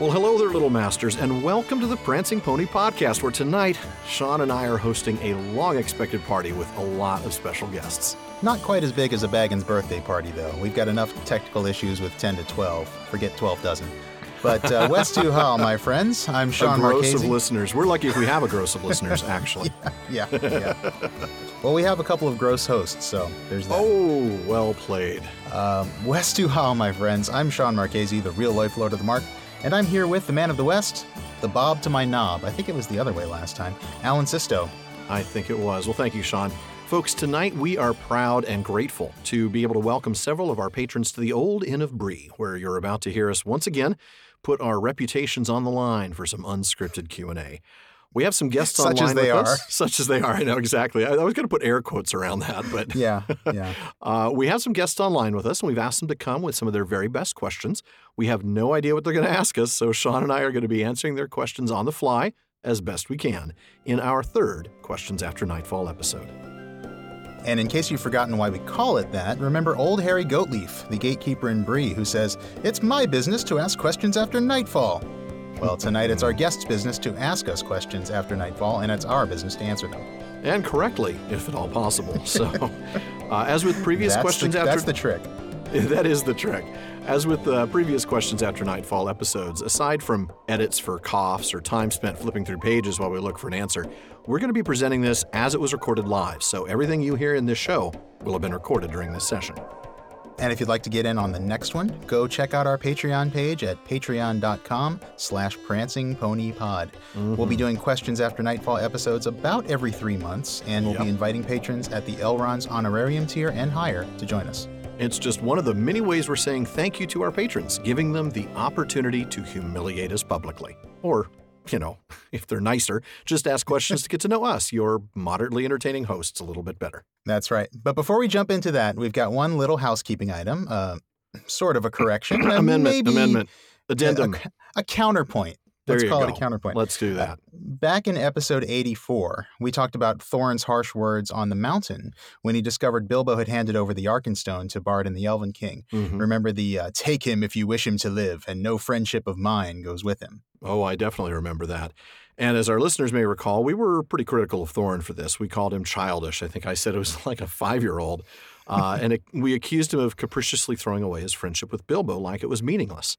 Well, hello there, little masters, and welcome to the Prancing Pony Podcast, where tonight Shawn and I are hosting a long expected party with a lot of special guests. Not quite as big as a Baggins birthday party, though. We've got enough technical issues with 10 to 12. Forget 12 dozen. But uh, West to Hall, my friends. I'm Shawn a gross Marchese. of listeners. We're lucky if we have a gross of listeners, actually. yeah, yeah. well, we have a couple of gross hosts, so there's that. Oh, well played. Um, Westu hál, my friends. I'm Shawn Marchese, the real life Lord of the Mark, and I'm here with the man of the West, the Bob to my knob. I think it was the other way last time. Alan Sisto. I think it was. Well, thank you, Shawn. Folks, tonight we are proud and grateful to be able to welcome several of our patrons to the Old Inn of Bree, where you're about to hear us once again put our reputations on the line for some unscripted Q&A. We have some guests Such online as they with are. us. Such as they are. I know exactly. I, I was going to put air quotes around that, but Yeah, yeah. uh, we have some guests online with us, and we've asked them to come with some of their very best questions. We have no idea what they're going to ask us, so Shawn and I are going to be answering their questions on the fly as best we can in our third Questions After Nightfall episode. And in case you've forgotten why we call it that, remember old Harry Goatleaf, the gatekeeper in Bree, who says, It's my business to ask questions after nightfall. Well, tonight it's our guest's business to ask us questions after nightfall, and it's our business to answer them. And correctly, if at all possible. So, uh, as with previous that's questions the, after That's the trick. that is the trick. As with uh, previous Questions After Nightfall episodes, aside from edits for coughs or time spent flipping through pages while we look for an answer, we're going to be presenting this as it was recorded live. So everything you hear in this show will have been recorded during this session. And if you'd like to get in on the next one, go check out our Patreon page at patreon.com slash prancingponypod. We'll be mm-hmm. doing Questions After Nightfall episodes about every three months, and we'll Yep. be inviting patrons at the Elrond's honorarium tier and higher to join us. It's just one of the many ways we're saying thank you to our patrons, giving them the opportunity to humiliate us publicly. Or, you know, if they're nicer, just ask questions to get to know us, your moderately entertaining hosts, a little bit better. That's right. But before we jump into that, we've got one little housekeeping item, uh, sort of a correction. amendment, maybe amendment, a- addendum. A, a counterpoint. Let's call go. it a counterpoint. Let's do that. Back in episode 84, we talked about Thorin's harsh words on the mountain when he discovered Bilbo had handed over the Arkenstone to Bard and the Elven King. Mhm. Remember the uh, take him if you wish him to live, and no friendship of mine goes with him. Oh, I definitely remember that. And as our listeners may recall, we were pretty critical of Thorin for this. We called him childish. I think I said it was like a five year old. Uh, and it, we accused him of capriciously throwing away his friendship with Bilbo like it was meaningless.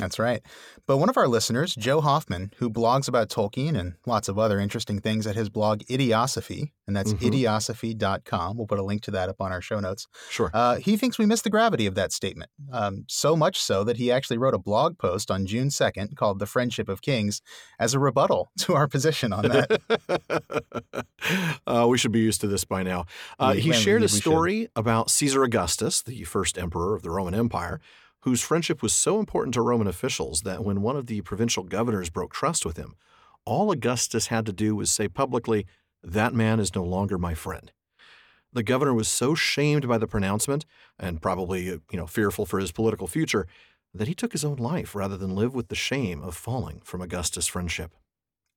That's right. But one of our listeners, Joe Hoffman, who blogs about Tolkien and lots of other interesting things at his blog Idiosophy, and that's Mhm. idiosophy.com. We'll put a link to that up on our show notes. Sure. Uh, he thinks we missed the gravity of that statement. Um, so much so that he actually wrote a blog post on June 2nd called The Friendship of Kings as a rebuttal to our position on that. uh, we should be used to this by now. Uh, Yeah, he shared a should. story about Caesar Augustus, the first emperor of the Roman Empire, whose friendship was so important to Roman officials that when one of the provincial governors broke trust with him, all Augustus had to do was say publicly, That man is no longer my friend. The governor was so shamed by the pronouncement, and probably uh, you know fearful for his political future, that he took his own life rather than live with the shame of falling from Augustus' friendship.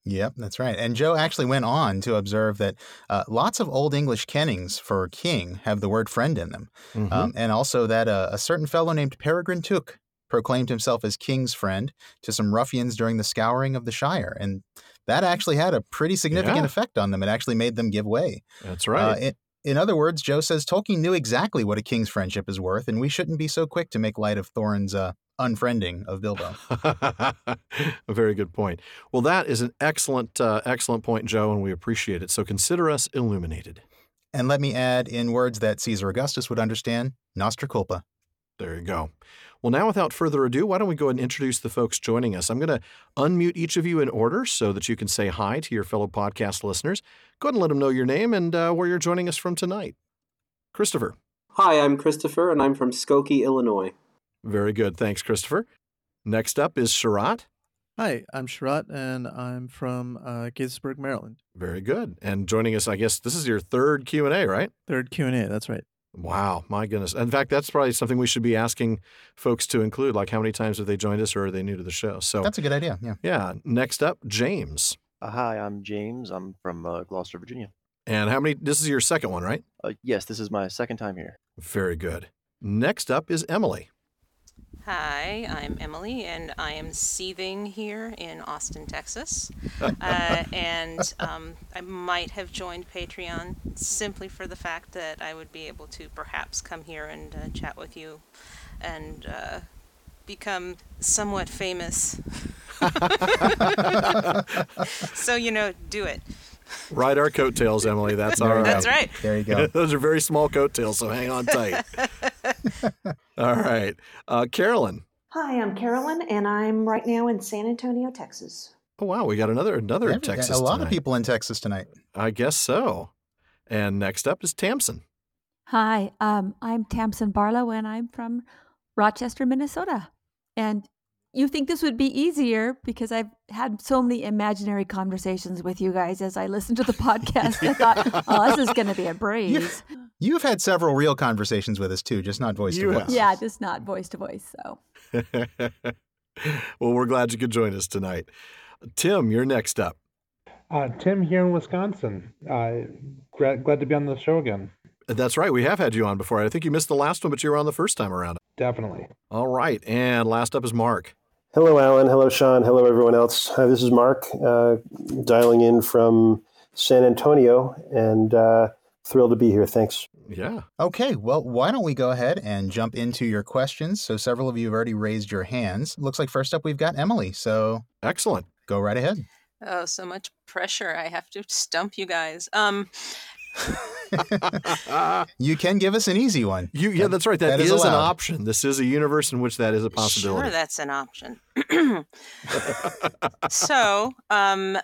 Yep, that's right. And Joe actually went on to observe that uh, lots of Old English kennings for king have the word friend in them. Mhm. Um, and also that uh, a certain fellow named Peregrine Took proclaimed himself as king's friend to some ruffians during the scouring of the Shire. And that actually had a pretty significant Yeah. effect on them. It actually made them give way. That's Uh, right. in, in other words, Joe says Tolkien knew exactly what a king's friendship is worth, and we shouldn't be so quick to make light of Thorin's uh, unfriending of Bilbo. a very good point. Well, that is an excellent, uh, excellent point, Joe, and we appreciate it. So consider us illuminated. and let me add, in words that Caesar Augustus would understand, nostra culpa. There you go. Well, now, without further ado, why don't we go ahead and introduce the folks joining us? I'm going to unmute each of you in order so that you can say hi to your fellow podcast listeners. Go ahead and let them know your name and uh, where you're joining us from tonight. Christopher. Hi, I'm Christopher, and I'm from Skokie, Illinois. Very good. Thanks, Christopher. Next up is Sharat. Hi, I'm Sharat, and I'm from uh, Gaithersburg, Maryland. Very good. And joining us, I guess this is your third Q&A, right? Third Q and A. That's right. Wow, my goodness. In fact, that's probably something we should be asking folks to include, like how many times have they joined us or are they new to the show? So, That's a good idea. Yeah. yeah. Next up, James. Uh, hi, I'm James. I'm from uh, Gloucester, Virginia. And how many? This is your second one, right? Uh, yes, this is my second time here. Very good. Next up is Emily. Hi, I'm Emily, and I am seething here in Austin, Texas. Uh, and um, I might have joined Patreon simply for the fact that I would be able to perhaps come here and uh, chat with you and uh, become somewhat famous. so, you know, do it. Ride our coattails, Emily. That's all right. That's right. There you go. Those are very small coattails, so hang on tight. all right. Uh, Carolyn. Hi, I'm Carolyn, and I'm right now in San Antonio, Texas. Oh, wow. We got another another Every- Texas a lot tonight. of people in Texas tonight. I guess so. And next up is Tamsin. Hi, um, I'm Tamsin Barlow, and I'm from Rochester, Minnesota. And you think this would be easier because I've had so many imaginary conversations with you guys as I listened to the podcast. I thought, oh, this is going to be a breeze. You've had several real conversations with us too, just not voice You to voice. Yeah, just not voice to voice. So, well, we're glad you could join us tonight. Tim, you're next up. Uh, Tim here in Wisconsin. Uh, glad, glad to be on the show again. That's right. We have had you on before. I think you missed the last one, but you were on the first time around. Definitely. All right. And last up is Mark. Hello, Alan. Hello, Shawn. Hello, everyone else. Hi, this is Mark, uh, dialing in from San Antonio, and uh, thrilled to be here. Thanks. Yeah. Okay, well, why don't we go ahead and jump into your questions? So, several of you have already raised your hands. Looks like first up we've got Emily. So, Excellent. go right ahead. Oh, so much pressure. I have to stump you guys. Um, You can give us an easy one. You, yeah, that's right. That that is is, an option. This is a universe in which that is a possibility. Sure, possibility. that's an option. so, um,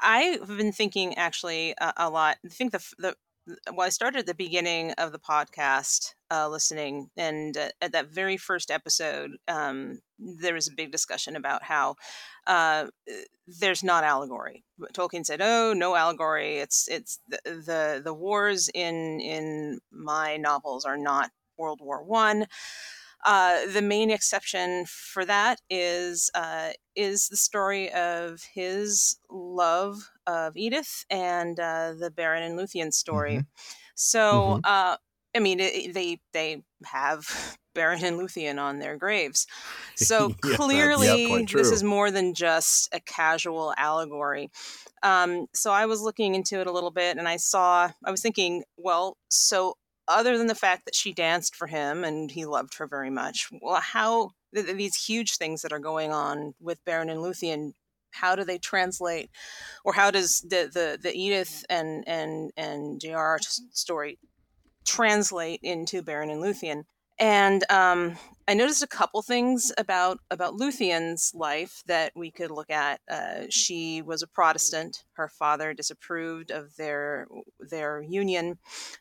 I've been thinking actually a, a lot. I think the the well, I started at the beginning of the podcast uh, listening, and uh, at that very first episode, um, there was a big discussion about how uh, there's not allegory. Tolkien said, "Oh, no allegory. It's it's the the, the wars in in my novels are not World War One." Uh, the main exception for that is uh, is the story of his love of Edith and uh, the Beren and Luthien story. So, uh, I mean, it, they they have Beren and Luthien on their graves. So Yeah, clearly, yeah, this is more than just a casual allegory. Um, so I was looking into it a little bit, and I saw. I was thinking, well, so other than the fact that she danced for him and he loved her very much, well, how th- th- these huge things that are going on with Beren and Luthien, how do they translate, or how does the the, the Edith and and and Jr. story translate into Beren and Luthien? And um, I noticed a couple things about about Luthien's life that we could look at. Uh, she was a Protestant. Her father disapproved of their their union.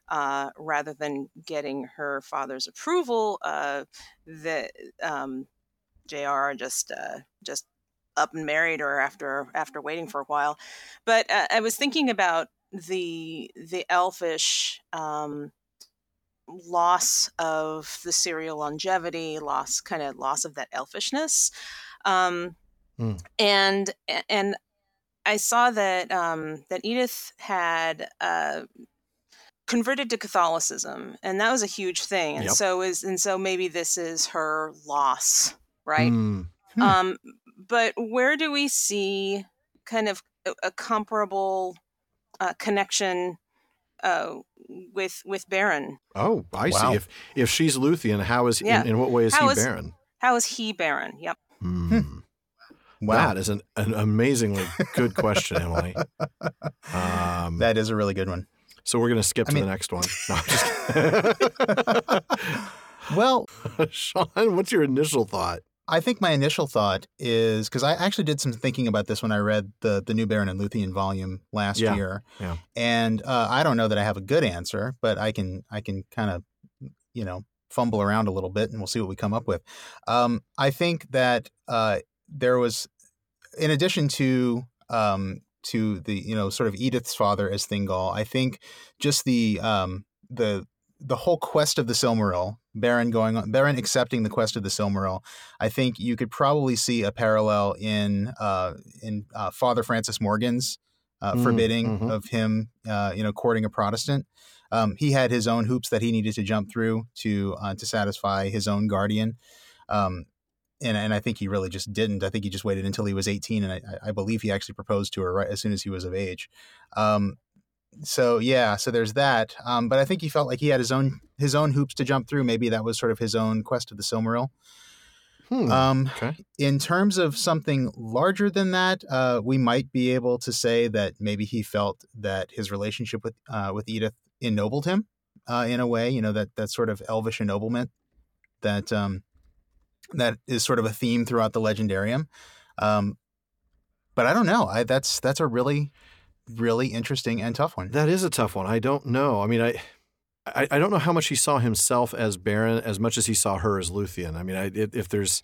Uh, rather than getting her father's approval, uh, the um, Jr. just uh, just up and married her after after waiting for a while. But uh, I was thinking about the the elfish. Um, loss of the serial longevity loss kind of loss of that elfishness um, Hmm. and and i saw that um, that edith had uh, converted to catholicism and that was a huge thing and Yep. so is and so maybe this is her loss right Hmm. Hmm. um, but where do we see kind of a, a comparable uh, connection uh, with with Beren? Oh, I Wow. see. If if she's Luthien, how is Yeah. in, in what way is How he is- Beren? How is he Beren? Yep. Hmm. Wow. That is an, an amazingly good question, Emily. Um, that is a really good one. so we're going to skip I to mean- the next one. No, I'm just Well. Shawn, what's your initial thought? I think my initial thought is because I actually did some thinking about this when I read the the new Beren and Luthien volume last Yeah, year, yeah. and uh, I don't know that I have a good answer, but I can I can kind of you know fumble around a little bit and we'll see what we come up with. Um, I think that uh, there was, in addition to um, to the you know sort of Edith's father as Thingol, I think just the um, the the whole quest of the Silmaril, Beren going on, Beren accepting the quest of the Silmaril, I think you could probably see a parallel in uh, in uh, Father Francis Morgan's uh, Mm, forbidding mhm. of him, uh, you know, courting a Protestant. Um, he had his own hoops that he needed to jump through to uh, to satisfy his own guardian. Um, and and I think he really just didn't. I think he just waited until he was 18, and I, I believe he actually proposed to her right as soon as he was of age. Um, so yeah, so there's that. Um, but I think he felt like he had his own his own hoops to jump through. Maybe that was sort of his own quest of the Silmaril. Hmm. Um, okay. in terms of something larger than that, uh, we might be able to say that maybe he felt that his relationship with uh, with Edith ennobled him uh, in a way. You know that that sort of elvish ennoblement that um, that is sort of a theme throughout the Legendarium. Um, but I don't know. I, that's that's a really really interesting and tough one. That is a tough one. I don't know. I mean, I, I, I don't know how much he saw himself as Beren as much as he saw her as Luthien. I mean, I, if, if there's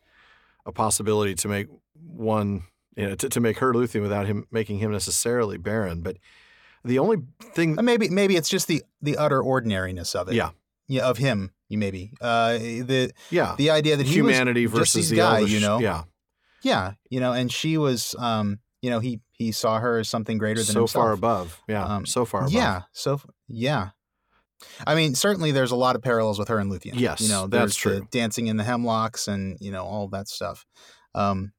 a possibility to make one, you know, to, to make her Luthien without him making him necessarily Beren, but the only thing, Uh, maybe maybe it's just the the utter ordinariness of it. yeah, yeah, of him. You maybe uh, the yeah, the idea that humanity versus the guy, you know, yeah, yeah, you know, and she was, um, you know, he he saw her as something greater than so himself. far above, yeah, Um, so far above. Yeah, so yeah. I mean, certainly there's a lot of parallels with her and Luthien. Yes, you know, that's there's the true. dancing in the hemlocks and you know all that stuff. Um,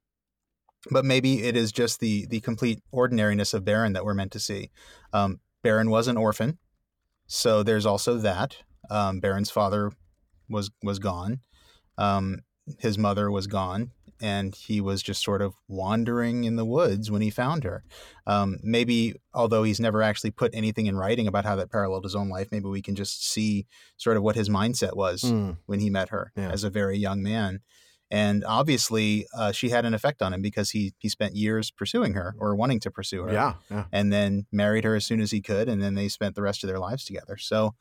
but maybe it is just the the complete ordinariness of Beren that we're meant to see. Um, Beren was an orphan, so there's also that. Um, Beren's father was was gone. Um, his mother was gone, and he was just sort of wandering in the woods when he found her. Um, maybe, although he's never actually put anything in writing about how that paralleled his own life, maybe we can just see sort of what his mindset was Hmm. when he met her Yeah. as a very young man. And obviously, uh, she had an effect on him because he he spent years pursuing her or wanting to pursue her yeah, yeah. and then married her as soon as he could, and then they spent the rest of their lives together. So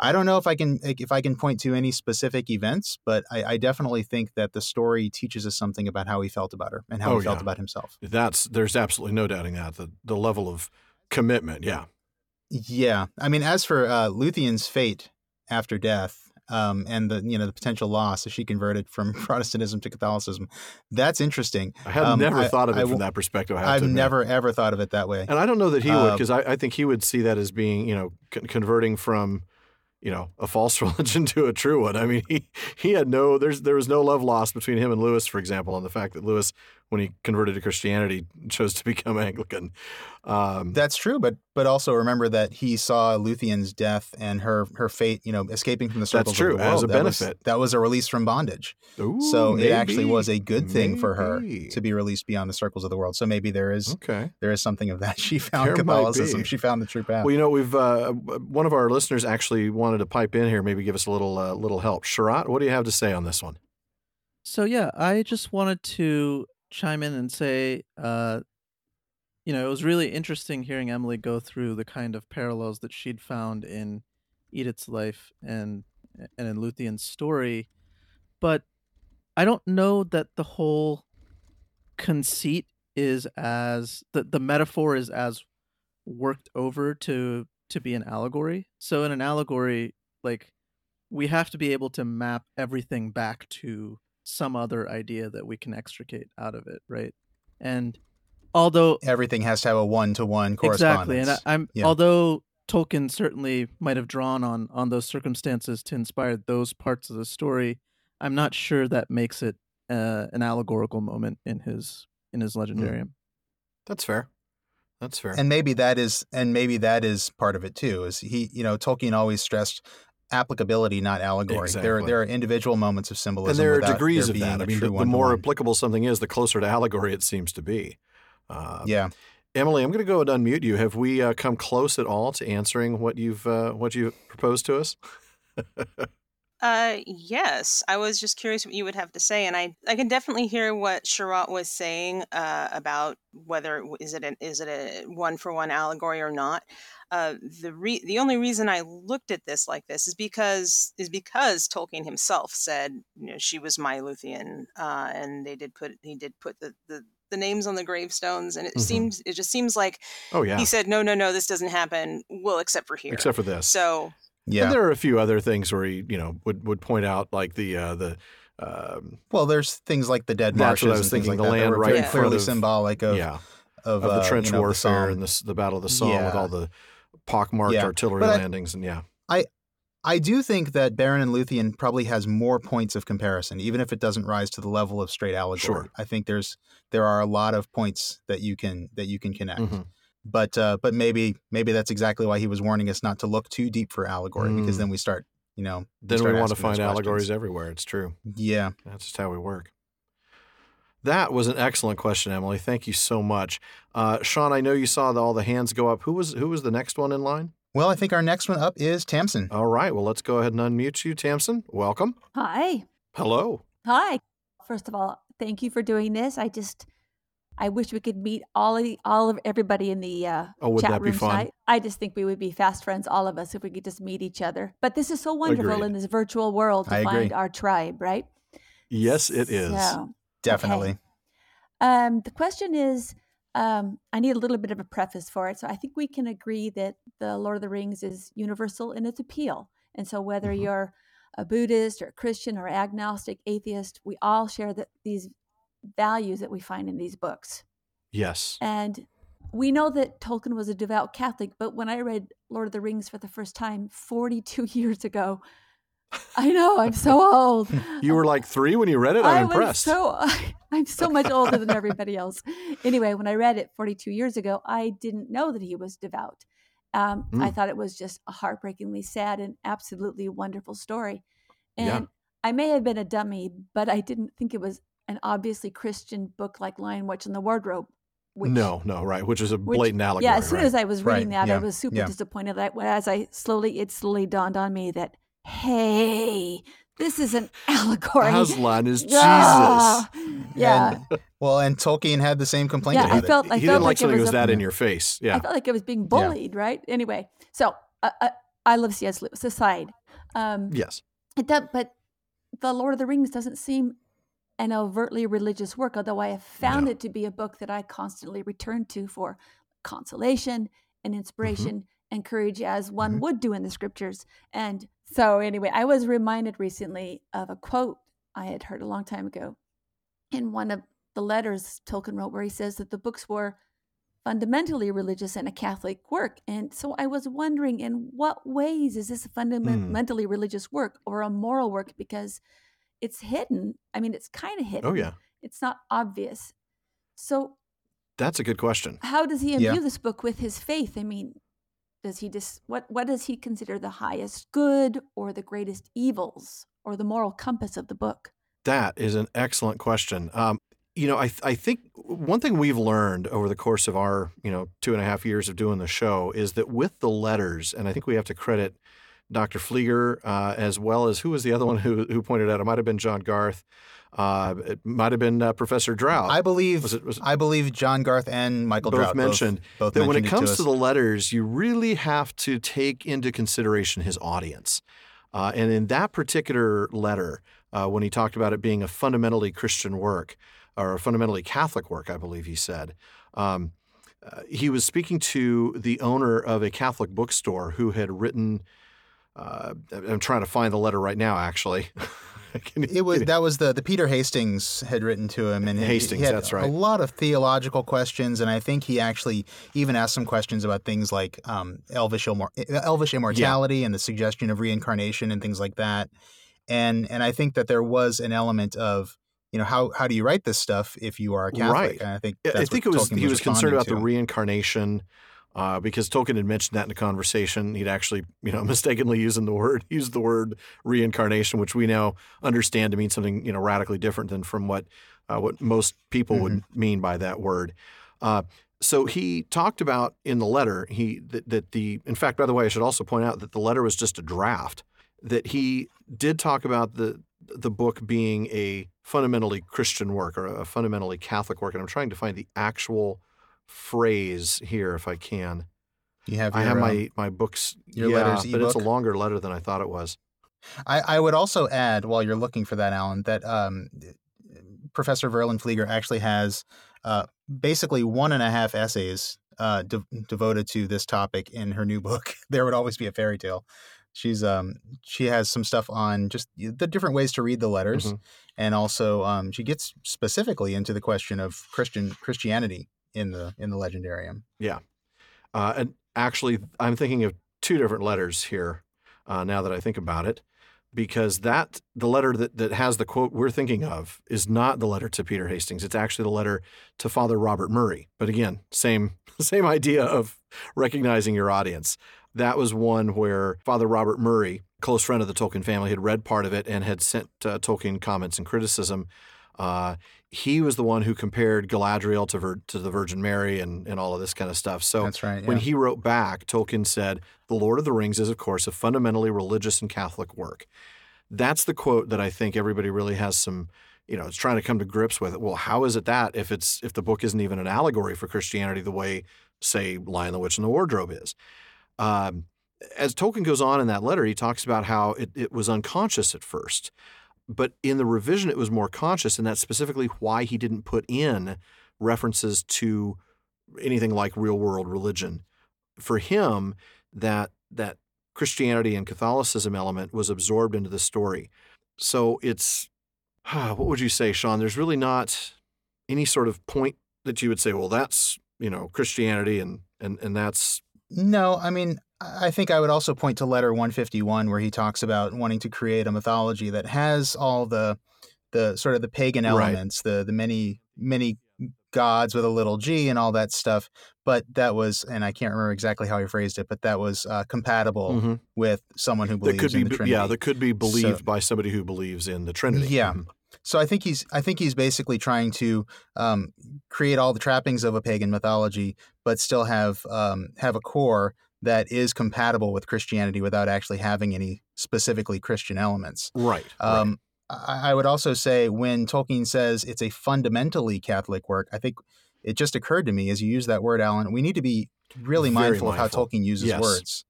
I don't know if I can if I can point to any specific events, but I, I definitely think that the story teaches us something about how he felt about her and how Oh, he felt yeah. about himself. That's there's absolutely no doubting that the the level of commitment, yeah, Yeah, I mean, as for uh, Luthien's fate after death. Um, and the you know the potential loss if she converted from Protestantism to Catholicism, that's interesting. I had Um, never I- thought of it I from that perspective. I have I've never ever thought of it that way. And I don't know that he would, Uh, because I, I think he would see that as being, you know, con- converting from, you know, a false religion to a true one. I mean, he he had no there's there was no love lost between him and Lewis, for example, on the fact that Lewis, when he converted to Christianity, chose to become Anglican. Um, That's true, but but also remember that he saw Luthien's death and her her fate, you know, escaping from the circles true, of the world. as a That was- benefit. that was a release from bondage. ooh, so it actually was a good thing for her to be released beyond the circles of the world. So maybe there is Okay. there is something of that. She found There Catholicism. She found the true path. Well, you know, we've uh, one of our listeners actually wanted to pipe in here, maybe give us a little uh, little help. Sharat, what do you have to say on this one? So yeah, I just wanted to chime in and say, uh, you know, it was really interesting hearing Emily go through the kind of parallels that she'd found in Edith's life and and in Luthien's story, but I don't know that the whole conceit is as the the metaphor is as worked over to to be an allegory. So in an allegory, like we have to be able to map everything back to some other idea that we can extricate out of it, right? And although Everything has to have a one to one correspondence, exactly, and I, I'm Yeah. although Tolkien certainly might have drawn on on those circumstances to inspire those parts of the story, I'm not sure that makes it uh, an allegorical moment in his in his legendarium. That's fair. That's fair. and maybe that is and maybe that is part of it too is he you know tolkien always stressed applicability not allegory there Exactly. there are individual moments of symbolism and there are degrees there of that. I mean, the, the more applicable something is, the closer to allegory it seems to be. Uh, yeah Emily, I'm going to go and unmute you. Have we uh, come close at all to answering what you've uh, what you proposed to us? Uh, yes. I was just curious what you would have to say, and I I can definitely hear what Sharat was saying uh, about whether is it an, is it a one for one allegory or not. Uh, the re- the only reason I looked at this like this is because is because Tolkien himself said you know she was my Luthien, uh, and they did put he did put the the, the names on the gravestones, and it Mhm. seems it just seems like Oh yeah, he said no no no this doesn't happen well except for here except for this. so yeah And there are a few other things where he, you know, would would point out like the uh, the um, well there's things like the dead I marshes and things like the that that land were right front clearly of- symbolic of yeah of, of the uh, trench you know, warfare Somme. and the the battle of the Somme with all the pockmarked Yeah. artillery But I- landings and yeah. I I do think that Beren and Luthien probably has more points of comparison, even if it doesn't rise to the level of straight allegory. Sure. I think there's there are a lot of points that you can that you can connect. Mhm. But uh, but maybe maybe that's exactly why he was warning us not to look too deep for allegory because Mm. then we start you know Then start we want to find allegories questions. everywhere. It's true. Yeah. That's just how we work. That was an excellent question, Emily. Thank you so much, uh, Shawn. I know you saw the, all the hands go up. Who was who was the next one in line? Well, I think our next one up is Tamsin. All right. Well, let's go ahead and unmute you, Tamsin. Welcome. Hi. Hello. Hi. First of all, thank you for doing this. I just, I wish we could meet all of the, all of everybody in the uh, Oh, would chat that be room fun? tonight. I just think we would be fast friends, all of us, if we could just meet each other. But this is so wonderful Agreed. in this virtual world to I find agree. our tribe, right? Yes, it is. So, Definitely. Um, the question is, um, I need a little bit of a preface for it. So I think we can agree that the Lord of the Rings is universal in its appeal. And so whether Mhm. you're a Buddhist or a Christian or agnostic, atheist, we all share the, these values that we find in these books. Yes. And we know that Tolkien was a devout Catholic, but when I read Lord of the Rings for the first time 42 years ago, I know I'm so old. You were like three when you read it. I'm I impressed. So I'm so much older than everybody else. Anyway, when I read it 42 years ago, I didn't know that he was devout. Um, I Mm. thought it was just a heartbreakingly sad and absolutely wonderful story. And Yeah. I may have been a dummy, but I didn't think it was an obviously Christian book like Lion Witch in the Wardrobe. Which, no, no, right. Which is a which- blatant allegory. Yeah, as soon right? as I was reading Right, that, I was super yeah. disappointed. That as I slowly, it slowly dawned on me that hey, this is an allegory. Aslan is Jesus. Ah, Yeah, And, well, and Tolkien had the same complaint Yeah, I about felt- it. I he felt didn't like like it something that was was a- that in your face. Yeah. I felt like I was being bullied, right? Anyway, so uh, uh, I love C.S. Lewis aside. Um, yes. it does, but The Lord of the Rings doesn't seem an overtly religious work, although I have found No. it to be a book that I constantly return to for consolation and inspiration and courage, as one Mhm. would do in the scriptures. And so, anyway, I was reminded recently of a quote I had heard a long time ago in one of the letters Tolkien wrote, where he says that the books were fundamentally religious and a Catholic work. And so I was wondering, in what ways is this a fundamentally religious work or a moral work? Because it's hidden. I mean, it's kind of hidden. Oh, yeah. It's not obvious. So, That's a good question. how does he imbue Yeah. this book with his faith? I mean, does he just what what does he consider the highest good or the greatest evils or the moral compass of the book? That is an excellent question. Um, you know, I I think one thing we've learned over the course of our you know two and a half years of doing the show is that with the letters, and I think we have to credit Dr. Flieger uh, as well as who was the other one who who pointed out it might have been John Garth, uh, it might have been uh, Professor Drout. I believe Was it- was it- I believe John Garth and Michael both Drout mentioned both, both that when it mentioned comes to, to, the letters, you really have to take into consideration his audience. Uh, and in that particular letter, uh, when he talked about it being a fundamentally Christian work or a fundamentally Catholic work, I believe he said, um, uh, he was speaking to the owner of a Catholic bookstore who had written. Uh, I'm trying to find the letter right now, actually. You- it was that was the the Peter Hastings had written to him, and he- Hastings, he had that's right. A lot of theological questions, and I think he actually even asked some questions about things like um, elvish elvish immortality and the suggestion of reincarnation and things like that. And and I think that there was an element of you know how how do you write this stuff if you are a Catholic? Right. And I think I- think it was he was concerned about the reincarnation uh, because Tolkien had mentioned that in a conversation. He'd actually, you know, mistakenly using the word used the word reincarnation, which we now understand to mean something you know radically different than from what uh, what most people would Mm-hmm. mean by that word. Uh, so he talked about in the letter he that, that the in fact by the way I should also point out that the letter was just a draft that he did talk about the the book being a fundamentally Christian work or a fundamentally Catholic work and I'm trying to find the actual phrase here if I can. You have I your, have um, my my books your yeah, letters but it's a longer letter than I thought it was. I, I would also add, while you're looking for that, Alan, that um, Professor Verlyn Flieger actually has uh, basically one and a half essays uh, de- devoted to this topic in her new book. there would always be a fairy tale. She's um she has some stuff on just the different ways to read the letters, Mhm. and also um, she gets specifically into the question of Christian Christianity in the in the legendarium. Yeah. Uh, and actually, I'm thinking of two different letters here. uh, now that I think about it, because that the letter that, that has the quote we're thinking of is not the letter to Peter Hastings. It's actually the letter to Father Robert Murray. But again, same same idea of recognizing your audience. That was one where Father Robert Murray, close friend of the Tolkien family, had read part of it and had sent uh, Tolkien comments and criticism. Uh, he was the one who compared Galadriel to, Vir- to the Virgin Mary and, and all of this kind of stuff. So That's right. when he wrote back, Tolkien said, The Lord of the Rings is, of course, a fundamentally religious and Catholic work. That's the quote that I think everybody really has some, you know, it's trying to come to grips with. Well, how is it that if it's if the book isn't even an allegory for Christianity the way, say, Lion, the Witch, and the Wardrobe is? Um, as Tolkien goes on in that letter, he talks about how it, it was unconscious at first. But in the revision, it was more conscious, and that's specifically why he didn't put in references to anything like real world religion. For him, that that Christianity and Catholicism element was absorbed into the story. So it's what would you say, Shawn? There's really not any sort of point that you would say, well, that's you know Christianity and and and that's No, I mean, I think I would also point to letter 151 where he talks about wanting to create a mythology that has all the the sort of the pagan Right. elements, the the many many gods with a little g and all that stuff, but that was and I can't remember exactly how he phrased it, but that was uh, compatible Mhm. with someone who believes could in be the Trinity. yeah that could be believed So- by somebody who believes in the Trinity. Yeah. Mhm. So I think he's I think he's basically trying to um, create all the trappings of a pagan mythology, but still have um, have a core that is compatible with Christianity without actually having any specifically Christian elements. Right. Um, I, I would also say when Tolkien says it's a fundamentally Catholic work, I think it just occurred to me as you use that word, Alan. We need to be really Very mindful, of how. Tolkien uses Yes. words,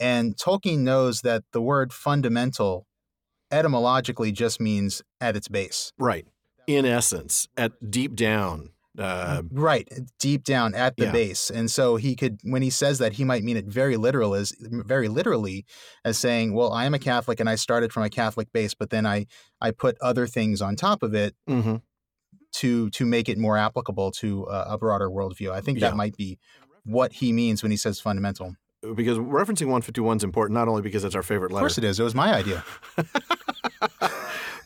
and Tolkien knows that the word fundamental etymologically just means at its base. right. In essence, at deep down, uh, right deep down at the Yeah. base and so he could when he says that he might mean it very literal as very literally as saying well i am a catholic and i started from a catholic base but then i i put other things on top of it mhm. to to make it more applicable to uh, a broader worldview i think Yeah. that might be what he means when he says fundamental because referencing 151 is important not only because it's our favorite letter. of course it is it was my idea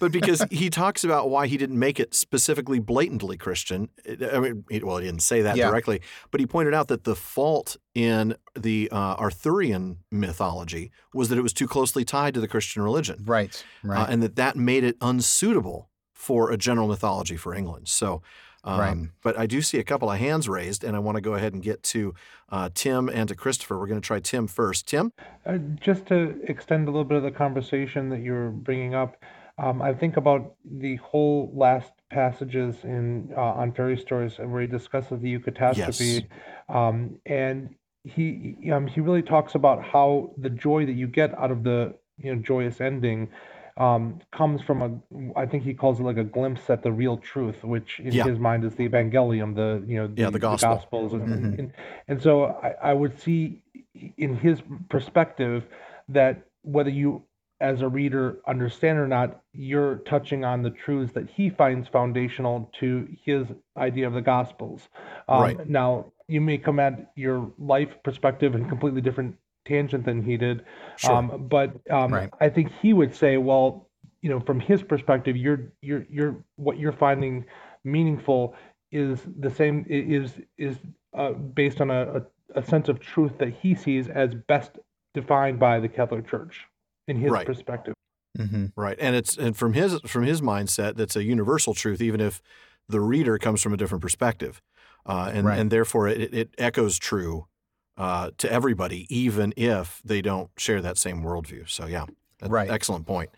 but because he talks about why he didn't make it specifically blatantly Christian. I mean, he, well, he didn't say that Yeah. directly, but he pointed out that the fault in the uh, Arthurian mythology was that it was too closely tied to the Christian religion, right right uh, and that that made it unsuitable for a general mythology for England. So. Um, Right. But I do see a couple of hands raised, and I want to go ahead and get to uh, Tim and to Christopher. We're going to try Tim first. Tim? Uh, just to extend a little bit of the conversation that you're bringing up, um, I think about the whole last passages in uh, on fairy stories and where he discusses the eucatastrophe, um, and he um, he really talks about how the joy that you get out of the you know joyous ending um, comes from a I think he calls it like a glimpse at the real truth, which in Yeah. his mind is the evangelium, the you know the, Yeah, the gospel. gospels, and, Mhm. and and so I, I would see in his perspective that whether you as a reader understand or not, you're touching on the truths that he finds foundational to his idea of the gospels. Um, Right. Now, you may come at your life perspective in completely different tangent than he did, Sure. um, but um, Right. I think he would say, well, you know, from his perspective, you're you're you're what you're finding meaningful is the same is is uh, based on a, a, a sense of truth that he sees as best defined by the Catholic Church in his Right. perspective. hmm Right, and it's and from his from his mindset, that's a universal truth, even if the reader comes from a different perspective, uh, and Right. and therefore it, it echoes true uh, to everybody, even if they don't share that same worldview. So yeah, that- Right. excellent point.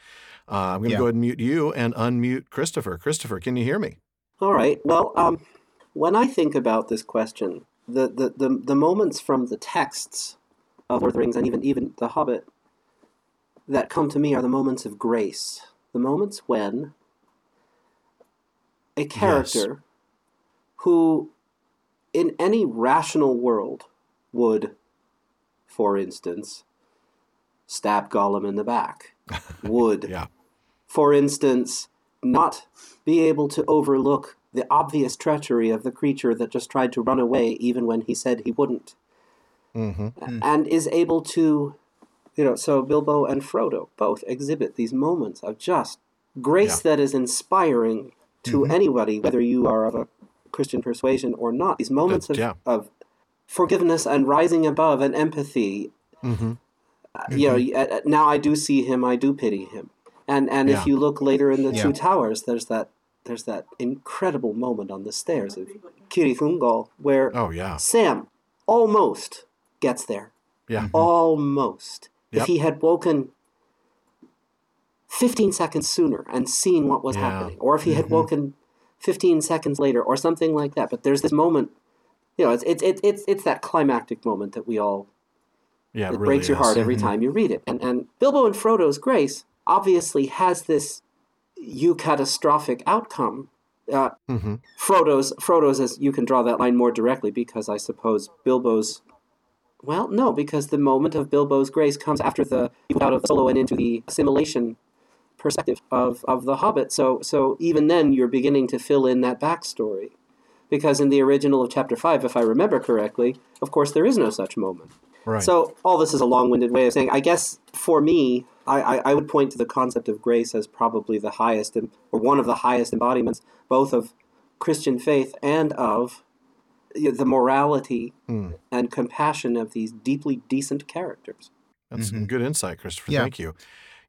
Uh, I'm going to Yeah. go ahead and mute you and unmute Christopher. Christopher, can you hear me? All right. Well, um, when I think about this question, the, the, the, the moments from the texts of Lord of the Rings and even even The Hobbit that come to me are the moments of grace, the moments when a character who, in any rational world, would, for instance, stab Gollum in the back, would Yeah, for instance, not be able to overlook the obvious treachery of the creature that just tried to run away even when he said he wouldn't, hmm. and is able to you know, so Bilbo and Frodo both exhibit these moments of just grace that is inspiring to Mm-hmm. anybody, whether you are of a Christian persuasion or not. These moments of, yeah. of forgiveness and rising above and empathy. Mm-hmm. Uh, You know, y- uh, now I do see him, I do pity him. And and Yeah. if you look later in the Yeah. Two Towers, there's that there's that incredible moment on the stairs of Cirith Ungol where Oh yeah, Sam almost gets there. yeah, Almost. Yep. If he had woken 15 seconds sooner and seen what was Yeah. happening, or if he had Mhm. woken 15 seconds later, or something like that. But there's this moment, you know, it's, it's, it's, it's, it's that climactic moment that we all, yeah. it It really breaks your is. heart every Mhm. time you read it. And, and Bilbo and Frodo's grace obviously has this eucatastrophic outcome. Uh, Mhm. Frodo's Frodo's as you can draw that line more directly because I suppose Bilbo's well no because the moment of Bilbo's grace comes after the out of Solo and into the assimilation perspective of, of the Hobbit. So so even then you're beginning to fill in that backstory. Because in the original of chapter five if I remember correctly of course there is no such moment. Right. so all this is a long-winded way of saying, I guess for me, I, I, I would point to the concept of grace as probably the highest, or one of the highest embodiments, both of Christian faith and of the morality Hmm. and compassion of these deeply decent characters. That's some Mhm. good insight, Christopher. Yeah. Thank you.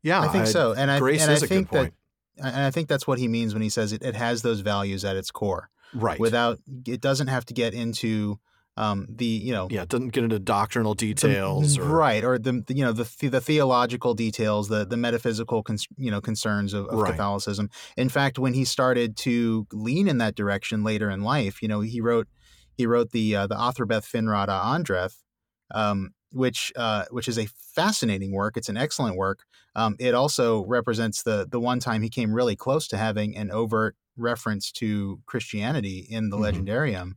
Yeah, I think so, and I grace and is I a think good point. that and I think that's what he means when he says it, it has those values at its core. right. Without it doesn't have to get into um, the you know yeah, it doesn't get into doctrinal the- details. or, right or the, the you know the the- the theological details the the metaphysical cons, you know concerns of, of Right. Catholicism in fact when he started to lean in that direction later in life you know he wrote he wrote the uh, the Atherbeth Finrada Andreth um, which uh, which is a fascinating work it's an excellent work um, it also represents the the one time he came really close to having an overt reference to Christianity in the Mhm. legendarium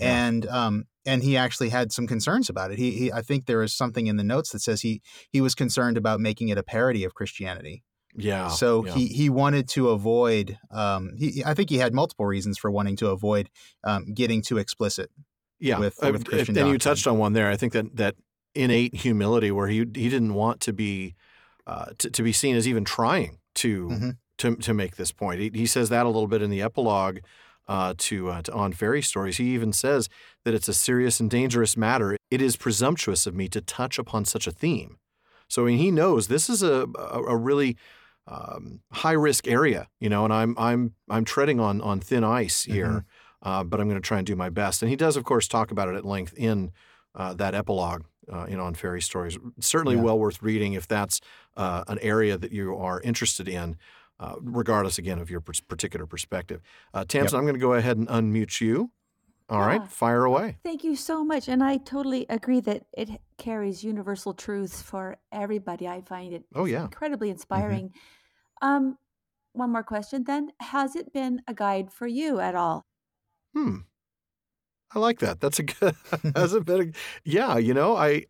Yeah. and um and he actually had some concerns about it. He, he I think there is something in the notes that says he he was concerned about making it a parody of Christianity. Yeah. so yeah. he he wanted to avoid. Um, he I think he had multiple reasons for wanting to avoid um, getting too explicit. yeah. with- uh, with Christian and you touched on one there. I think that that innate humility, where he he didn't want to be uh, to, to be seen as even trying to Mhm. to to make this point. He, he says that a little bit in the epilogue. Uh, to, uh, to on fairy stories, he even says that it's a serious and dangerous matter. It is presumptuous of me to touch upon such a theme. So I mean, he knows this is a a, a really um, high risk area, you know, and I'm I'm I'm treading on on thin ice here, uh, but I'm going to try and do my best. And he does, of course, talk about it at length in uh, that epilogue, uh, in on fairy stories. Certainly, Yeah. well worth reading if that's uh, an area that you are interested in. Uh, regardless, again, of your particular perspective. Uh, Tamsin, I'm going to go ahead and unmute you. All right, Yeah. fire away. Thank you so much. And I totally agree that it carries universal truths for everybody. I find it Oh, yeah. incredibly inspiring. Um, one more question then. Has it been a guide for you at all? Hmm. I like that. That's a good. That's a bit. Of, yeah, you know, I.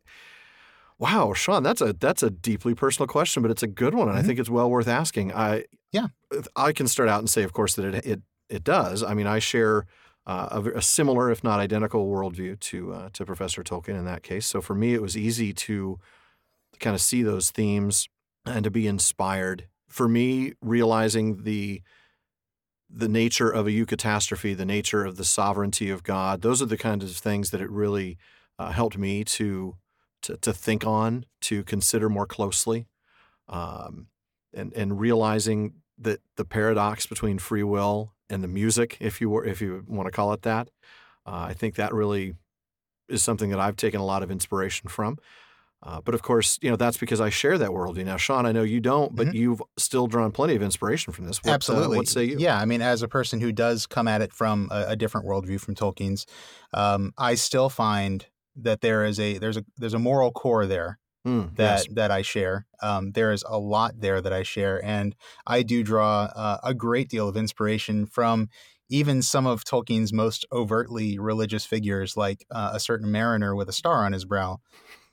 Wow, Shawn, that's a that's a deeply personal question, but it's a good one, and I Mhm. think it's well worth asking. I Yeah. I can start out and say, of course, that it it it does. I mean, I share uh, a, a similar, if not identical, worldview to uh, to Professor Tolkien in that case. So for me, it was easy to kind of see those themes and to be inspired. For me, realizing the the nature of a eucatastrophe, the nature of the sovereignty of God, those are the kinds of things that it really uh, helped me to, to to think on, to consider more closely, um, and and realizing that the paradox between free will and the music, if you were if you want to call it that, uh, I think that really is something that I've taken a lot of inspiration from. Uh, but of course, you know that's because I share that worldview. Now, Shawn, I know you don't, but Mhm. you've still drawn plenty of inspiration from this. What, uh, Absolutely. what say you? Yeah, I mean, as a person who does come at it from a, a different worldview from Tolkien's, um, I still find that there is a there's a there's a moral core there Mm, that yes. that I share. Um, there is a lot there that I share, and I do draw uh, a great deal of inspiration from even some of Tolkien's most overtly religious figures, like uh, a certain mariner with a star on his brow,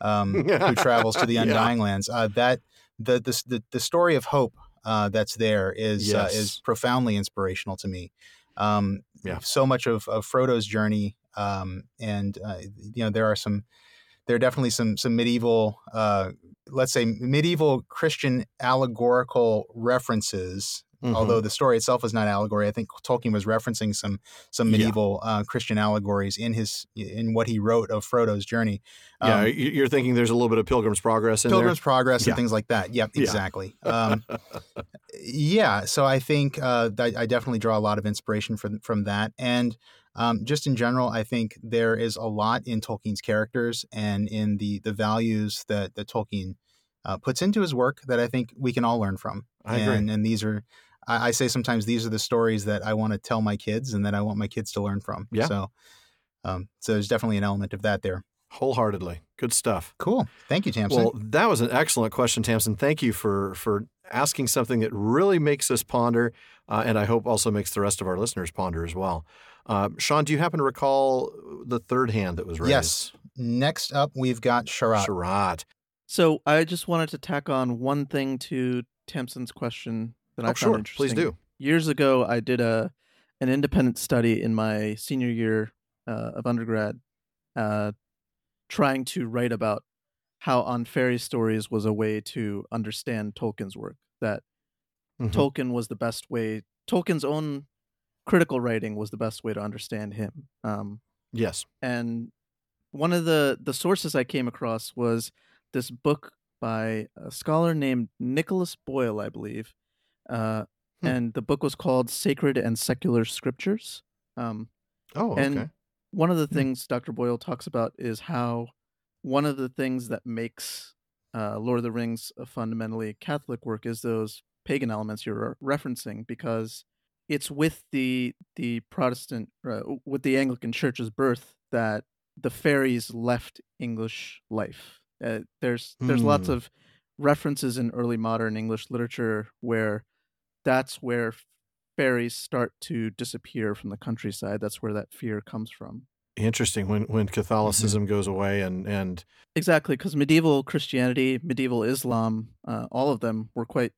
um, who travels to the Yeah. Undying Lands. Uh, that the, the the the story of hope uh, that's there is uh, Yes. is profoundly inspirational to me. Um, Yeah. So much of, of Frodo's journey, um, and uh, you know there are some there are definitely some some medieval, uh, let's say medieval Christian allegorical references. Mhm. Although the story itself is not allegory, I think Tolkien was referencing some some Yeah. medieval uh, Christian allegories in his in what he wrote of Frodo's journey. yeah, Um, y- you're thinking there's a little bit of Pilgrim's Progress in Pilgrim's Progress Yeah. and things like that. Yep, Yeah. exactly. Um, yeah, so I think uh, I, I definitely draw a lot of inspiration from from that, and um, just in general, I think there is a lot in Tolkien's characters and in the the values that that Tolkien uh, puts into his work that I think we can all learn from. I agree. And, and these are, I, I say sometimes these are the stories that I want to tell my kids and that I want my kids to learn from. Yeah. So, um, so there's definitely an element of that there. wholeheartedly. Good stuff. Cool. Thank you, Tamsin. Well, that was an excellent question, Tamsin. Thank you for for asking something that really makes us ponder, uh, and I hope also makes the rest of our listeners ponder as well. Uh, Shawn, do you happen to recall the third hand that was raised? yes. Next up, we've got Sharat. Sharat. So I just wanted to tack on one thing to Tamsin's question that I Oh, found sure. interesting. Please do. Years ago, I did a an independent study in my senior year uh, of undergrad, uh, trying to write about how on fairy stories was a way to understand Tolkien's work. That Mhm. Tolkien was the best way. Tolkien's own critical writing was the best way to understand him. Um, Yes. and one of the the sources I came across was this book by a scholar named Nicholas Boyle, I believe, uh, Hmm. and the book was called "Sacred and Secular Scriptures." Um, Oh, and one of the Hmm. things Dr. Boyle talks about is how one of the things that makes uh, Lord of the Rings a fundamentally Catholic work is those pagan elements you're referencing, because it's with the the Protestant, uh, with the Anglican Church's birth that the fairies left English life. Uh, there's there's lots Hmm. of references in early modern English literature where that's where fairies start to disappear from the countryside. That's where that fear comes from. Interesting. When when Mm-hmm. Catholicism goes away and and Exactly, because medieval Christianity, medieval Islam, uh, all of them were quite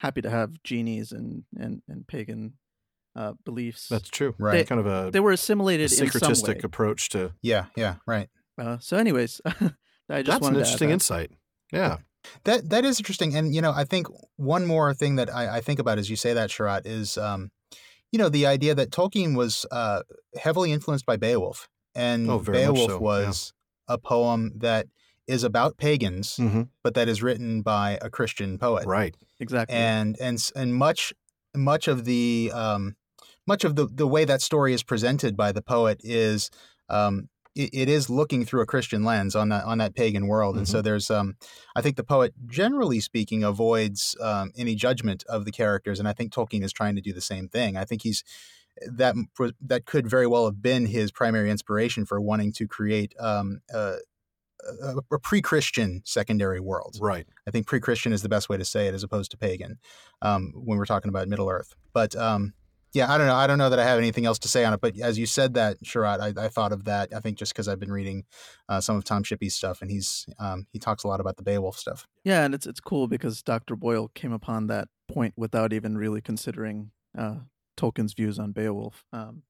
happy to have genies and and and pagan uh, beliefs. that's true. Right. Kind of a, they were a assimilated in some way. syncretistic approach to. Yeah, yeah, right. Uh, so, anyways, I just That's wanted an to add interesting that. insight. Yeah. That that is interesting, and you know, I think one more thing that I, I think about as you say that, Sharat, is um, you know, the idea that Tolkien was uh, heavily influenced by Beowulf, and Oh, Beowulf so, yeah. was a poem that is about pagans, hmm but that is written by a Christian poet, Right. Exactly. and and and much much of the um, much of the the way that story is presented by the poet is um, it, it is looking through a Christian lens on that on that pagan world, and so there's um, I think the poet generally speaking avoids um, any judgment of the characters, and I think Tolkien is trying to do the same thing. I think he's that that could very well have been his primary inspiration for wanting to create um, a, a, a pre-Christian secondary world. Right. I think pre-Christian is the best way to say it, as opposed to pagan, um, when we're talking about Middle Earth. But um, yeah, I don't know. I don't know that I have anything else to say on it. But as you said that, Sharat, I, I thought of that. I think just because I've been reading uh, some of Tom Shippey's stuff, and he's um, he talks a lot about the Beowulf stuff. yeah, and it's it's cool because Dr. Boyle came upon that point without even really considering uh, Tolkien's views on Beowulf, um,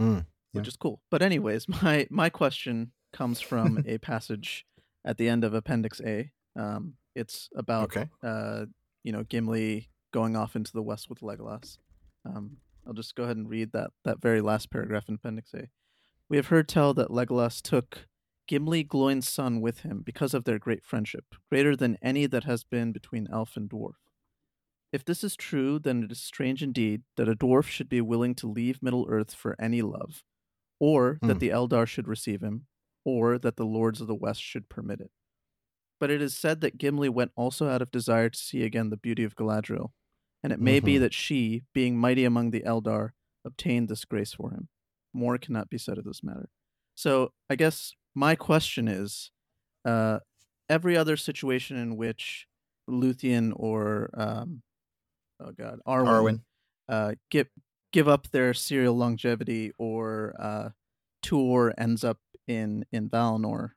Mm. which is cool. But anyways, my my question comes from a passage at the end of Appendix A. Um, it's about Okay. uh, you know, Gimli going off into the west with Legolas. Um, I'll just go ahead and read that that very last paragraph in Appendix A. We have heard tell that Legolas took Gimli Gloin's son with him because of their great friendship, greater than any that has been between elf and dwarf. If this is true, then it is strange indeed that a dwarf should be willing to leave Middle Earth for any love, or that Hmm. the Eldar should receive him, or that the lords of the West should permit it. But it is said that Gimli went also out of desire to see again the beauty of Galadriel, and it may be Mhm. that she, being mighty among the Eldar, obtained this grace for him. More cannot be said of this matter. So I guess my question is, uh, every other situation in which Luthien or um, oh god, Arwen, Arwen. uh, give give up their serial longevity, or uh, Tuor ends up in in Valinor,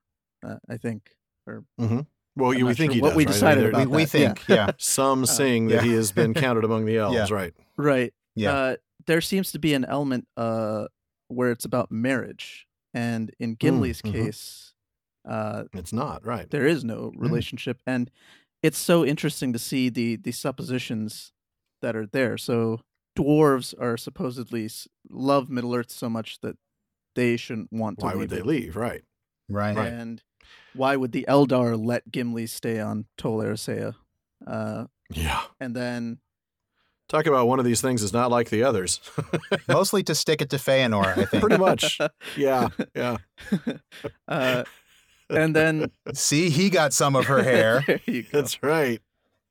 uh, I think. Or hmm Well, I'm we think sure he what does. we right? I mean, decided about we, we that, yeah. think, yeah, Some sing yeah. that he has been counted among the elves. Yeah. Right. right. Yeah. Uh, there seems to be an element uh, where it's about marriage, and in Gimli's mhm. case, uh, It's not right. there is no Mm. relationship, and it's so interesting to see the the suppositions that are there. So dwarves are supposedly love Middle Earth so much that they shouldn't want to Why leave would they it. leave? Right. Right. Right. And why would the Eldar let Gimli stay on Tol Eressëa? Uh, Yeah. and then Talk about one of these things is not like the others. Mostly to stick it to Feanor, I think. Pretty much. Yeah. Yeah. uh, and then See, he got some of her hair. there you go. That's right.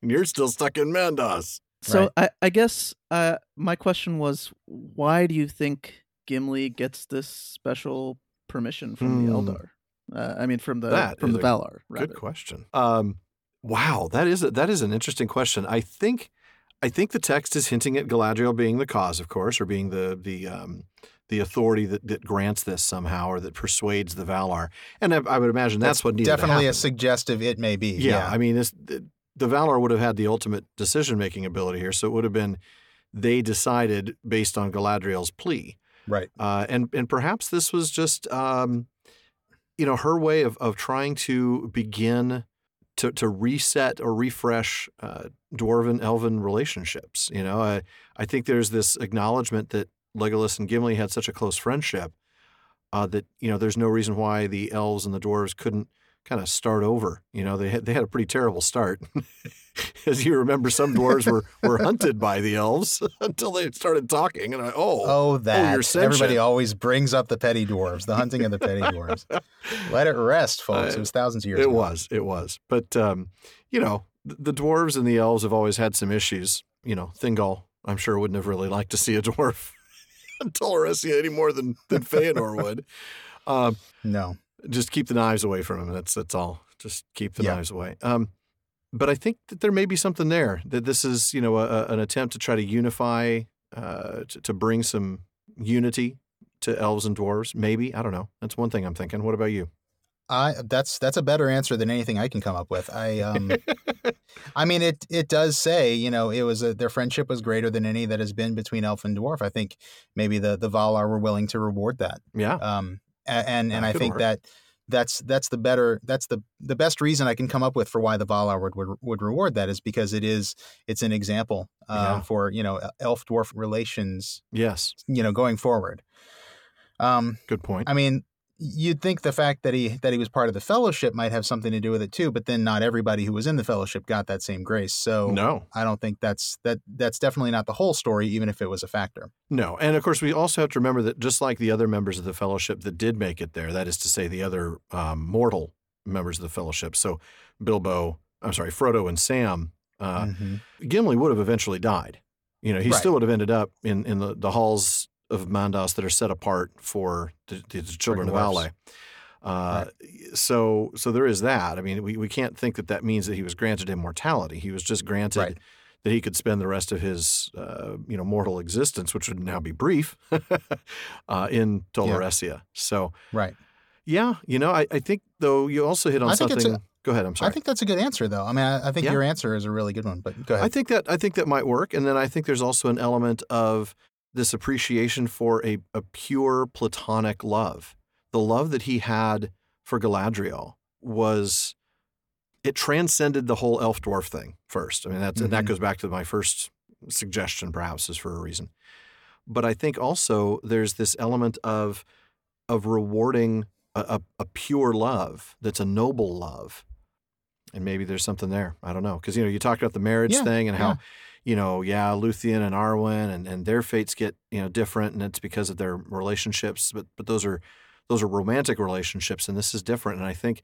And you're still stuck in Mandos. So I, I guess uh, my question was, why do you think Gimli gets this special permission from the Hmm. Eldar? Uh, I mean, from the That from the Valar. Rather. Good question. Um, wow, that is a, that is an interesting question. I think I think the text is hinting at Galadriel being the cause, of course, or being the the um, the authority that, that grants this somehow, or that persuades the Valar. And I, I would imagine that's, what needed to definitely a suggestive it may be. Yeah, I mean, this, the, the Valar would have had the ultimate decision making ability here, so it would have been they decided based on Galadriel's plea. right. Uh, and and perhaps this was just um, you know her way of of trying to begin to to reset or refresh uh, dwarven elven relationships. You know, I I think there's this acknowledgement that Legolas and Gimli had such a close friendship uh, that you know there's no reason why the elves and the dwarves couldn't kind of start over. You know, they had they had a pretty terrible start. As you remember, some dwarves were were hunted by the elves until they started talking, and I oh Oh, that. you're Everybody always brings up the petty dwarves, the hunting of the petty dwarves. Let it rest, folks. Uh, it was thousands of years It ago. was, it was. But um, you know, the, the dwarves and the elves have always had some issues. You know, Thingol, I'm sure wouldn't have really liked to see a dwarf Tol Eressëa any more than than Feanor would. Um, No. Just keep the knives away from him. That's that's all. Just keep the Yeah. knives away. Um, but I think that there may be something there. That this is, you know, a, a- an attempt to try to unify, uh, to, to bring some unity to elves and dwarves. Maybe I don't know. That's one thing I'm thinking. What about you? I that's that's a better answer than anything I can come up with. I um I mean it it does say, you know, it was a, their friendship was greater than any that has been between elf and dwarf. I think maybe the the Valar were willing to reward that. Yeah. Um and and I think work. that that's that's the better that's the the best reason I can come up with for why the Valar would would, would reward that is because it is it's an example uh, Yeah. for you know elf dwarf relations Yes. you know going forward. Um, Good point. I mean, you'd think the fact that he that he was part of the fellowship might have something to do with it too, but then not everybody who was in the fellowship got that same grace. So No. I don't think that's that that's definitely not the whole story, even if it was a factor. No. And of course, we also have to remember that just like the other members of the fellowship that did make it there, that is to say, the other um, mortal members of the fellowship, so Bilbo, I'm sorry, Frodo and Sam, uh, Mhm. Gimli would have eventually died. You know, he Right. still would have ended up in, in the, the halls of Mandos that are set apart for the, the children of. Aulë. Uh, So, so there is that. I mean, we, we can't think that that means that he was granted immortality. He was just granted Right. that he could spend the rest of his, uh, you know, mortal existence, which would now be brief, uh, in Tol Eressëa. So, Right. yeah, you know, I, I think though you also hit on I something. a- Go ahead. I'm sorry. I think that's a good answer, though. I mean, I, I think Yeah. your answer is a really good one. But go ahead. I think that I think that might work, and then I think there's also an element of this appreciation for a, a pure platonic love. The love that he had for Galadriel was it transcended the whole elf dwarf thing first. I mean, that's and that Mhm. goes back to my first suggestion, perhaps, is for a reason. But I think also there's this element of of rewarding a, a, a pure love that's a noble love. And maybe there's something there. I don't know. Because, you know, you talked about the marriage Yeah, thing and how, yeah. You know, yeah, Luthien and Arwen and, and their fates get, you know, different and it's because of their relationships. But but those are those are romantic relationships and this is different. And I think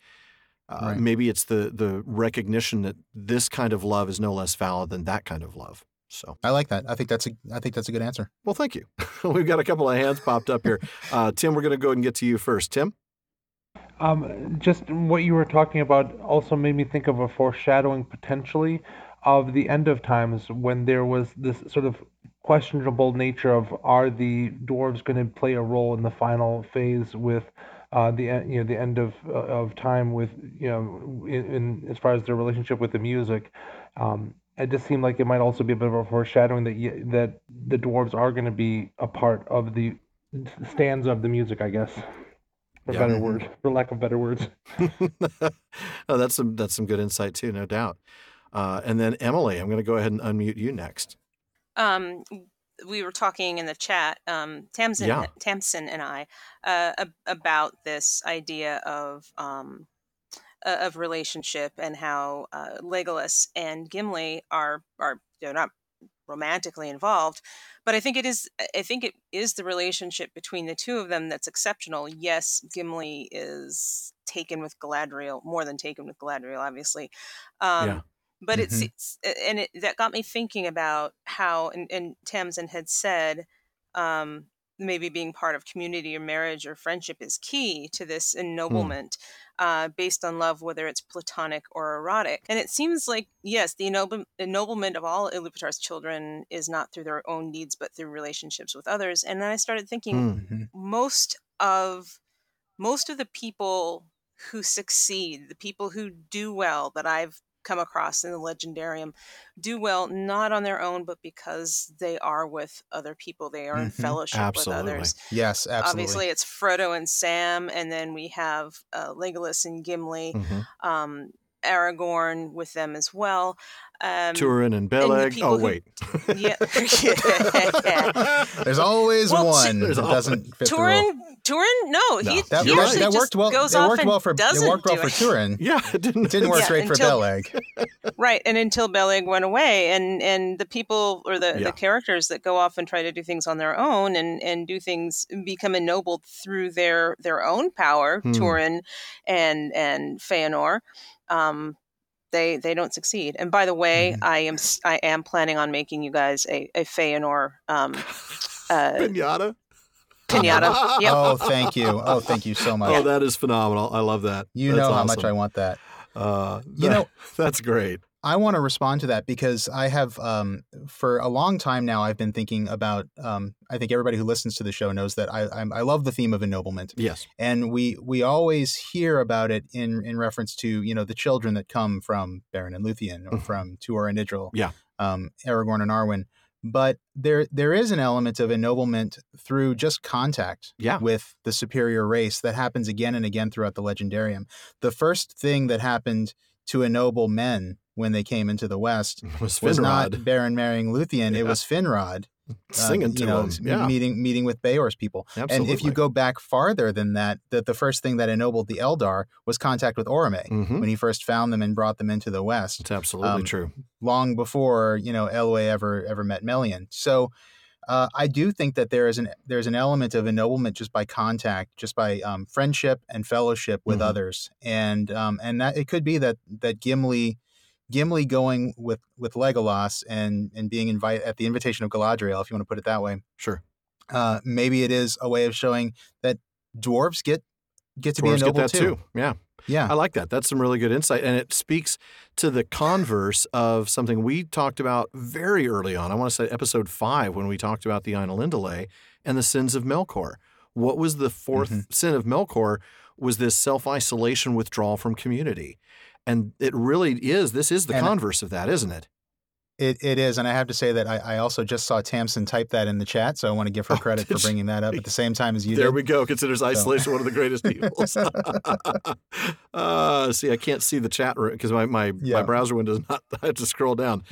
uh, Right. maybe it's the the recognition that this kind of love is no less valid than that kind of love. So I like that. I think that's a I think that's a good answer. well, thank you. We've got a couple of hands popped up here. Uh, Tim, we're going to go ahead and get to you first. Tim? Um, just what you were talking about also made me think of a foreshadowing potentially of the end of times when there was this sort of questionable nature of are the dwarves going to play a role in the final phase with uh, the you know the end of uh, of time with you know in, in as far as their relationship with the music. Um, it just seemed like it might also be a bit of a foreshadowing that that the dwarves are going to be a part of the stands of the music, I guess. for Yeah. better Mhm. word, for lack of better words. oh, that's some that's some good insight too, no doubt. Uh, and then Emily, I'm going to go ahead and unmute you next. um we were talking in the chat um tamsin Yeah. tamsin and i uh ab- about this idea of um uh, of relationship and how uh, legolas and gimli are are they're not romantically involved but i think it is i think it is the relationship between the two of them that's exceptional yes gimli is taken with galadriel more than taken with galadriel obviously um Yeah. But it's, Mhm. it's and it that got me thinking about how and, and tamsin had said um maybe being part of community or marriage or friendship is key to this ennoblement uh, based on love, whether it's platonic or erotic. And it seems like, yes, the ennoble- ennoblement of all Iluvatar's children is not through their own needs, but through relationships with others. And then I started thinking, Hmm. Mhm. most of most of the people who succeed, the people who do well that I've come across in the legendarium, do well not on their own, but because they are with other people. They are in Mhm. fellowship Absolutely. with others. Yes, absolutely. Obviously, it's Frodo and Sam, and then we have uh, Legolas and Gimli, Mhm. um, Aragorn with them as well. Um, Turin and the Beleg. people Oh who- wait. yeah. There's always Well, one There's that always- doesn't fit the rule. Turin, Turin, no, he, No. he That, You're that, right. actually that just worked well. goes It off worked and well for it doesn't worked well do for it. Turin. yeah, it didn't. It didn't work Yeah, great for until- Beleg. right and until Beleg went away and and the people or the, Yeah. the characters that go off and try to do things on their own and and do things become ennobled through their their own power Hmm. Turin and and Feanor um they they don't succeed and by the way Mhm. I am s- I am planning on making you guys a a Feanor um uh Pinata. pinata yep. Oh, thank you. Oh, thank you so much. Oh, that is phenomenal. I love that. you That's know how much. I want that. Uh, You know- that's great. I want to respond to that because I have, um, for a long time now, I've been thinking about. Um, I think everybody who listens to the show knows that I, I'm, I love the theme of ennoblement, Yes. and we we always hear about it in in reference to you know the children that come from Beren and Luthien or Mhm. from Tuor and Idril, Yeah. um, Aragorn and Arwen. But there there is an element of ennoblement through just contact Yeah. with the superior race that happens again and again throughout the legendarium. The first thing that happened to ennoble men when they came into the West Was was not Finrod Beren marrying Luthien. Yeah. It was Finrod uh, singing to you know, him? Yeah. meeting meeting with Beor's people. Absolutely. And if you go back farther than that, that the first thing that ennobled the Eldar was contact with Orome Mhm. when he first found them and brought them into the West, It's absolutely um, true. long before you know Elwë ever ever met Melian. So. Uh, I do think that there is an there's an element of ennoblement just by contact, just by um, friendship and fellowship with Mhm. others, and um, and that it could be that that Gimli Gimli going with with Legolas and and being invited at the invitation of Galadriel, if you want to put it that way. Sure. Uh, maybe it is a way of showing that dwarves get get to Dwarves be get ennobled that too. Yeah. Yeah, I like that. That's some really good insight. And it speaks to the converse of something we talked about very early on. I want to say episode five when we talked about the Ainulindale and the sins of Melkor. What was the 4th Mhm. sin of Melkor? Was this self isolation, withdrawal from community. And it really is, this is the And- converse of that, isn't it? it, it is, and I have to say that I, I also just saw Tamsin type that in the chat, so I want to give her Oh, credit for bringing that up at the same time as you there did. we go. Considers isolation one of the greatest evils. uh, see, I can't see the chat because my, my, my browser window is not. I have to scroll down.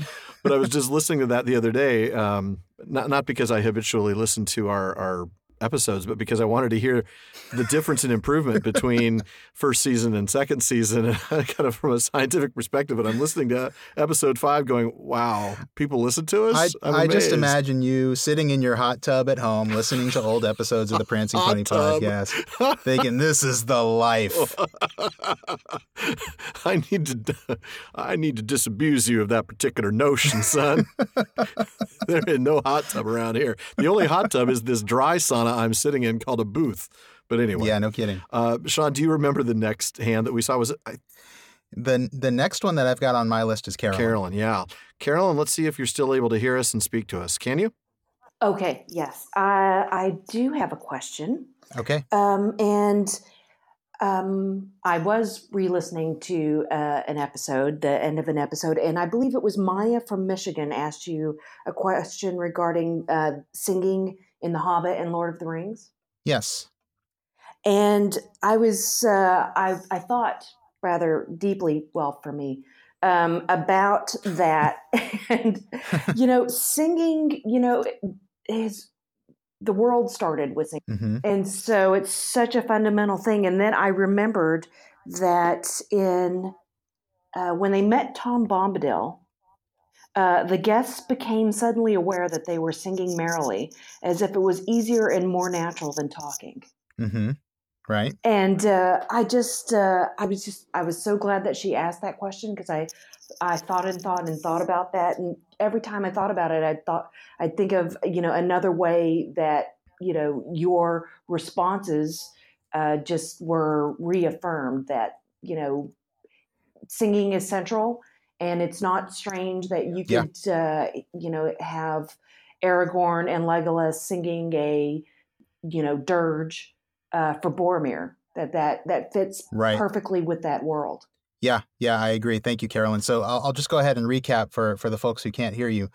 But I was just listening to that the other day. Um, not not because I habitually listen to our our episodes, but because I wanted to hear the difference in improvement between first season and second season, and kind of from a scientific perspective. And I'm listening to episode five, going, "Wow, people listen to us." I'm I just imagine you sitting in your hot tub at home, listening to old episodes of the Prancing Pony podcast, thinking this is the life. I need to I need to disabuse you of that particular notion, son. there is no hot tub around here. The only hot tub is this dry sauna I'm sitting in called a booth. But anyway, Yeah, no kidding. uh, Shawn, do you remember the next hand that we saw? Was it I- The the next one that I've got on my list is Carolyn. Carolyn? Yeah, Carolyn. Let's see if you're still able to hear us and speak to us. Can you? Okay, yes. I I do have a question. Okay. Um, and um, I was re listening to uh, an episode, the end of an episode, and I believe it was Maya from Michigan asked you a question regarding uh, singing in The Hobbit and Lord of the Rings. Yes. and I was uh, I I thought rather deeply, well for me, um, about that, and you know, singing, you know, is the world started with singing, Mm-hmm. and so it's such a fundamental thing. And then I remembered that in uh, when they met Tom Bombadil. Uh, the guests became suddenly aware that they were singing merrily, as if it was easier and more natural than talking Mm-hmm. Right. and uh, I just uh, I was just I was so glad that she asked that question because I I thought and thought and thought about that and every time I thought about it I thought I'd think of you know another way that you know your responses uh, just were reaffirmed that you know singing is central and it's not strange that you Yeah. could uh, you know have Aragorn and Legolas singing a you know dirge uh, for Boromir. That that that fits Right. perfectly with that world. Yeah, yeah, I agree. Thank you, Carolyn. So I'll, I'll just go ahead and recap for for the folks who can't hear you.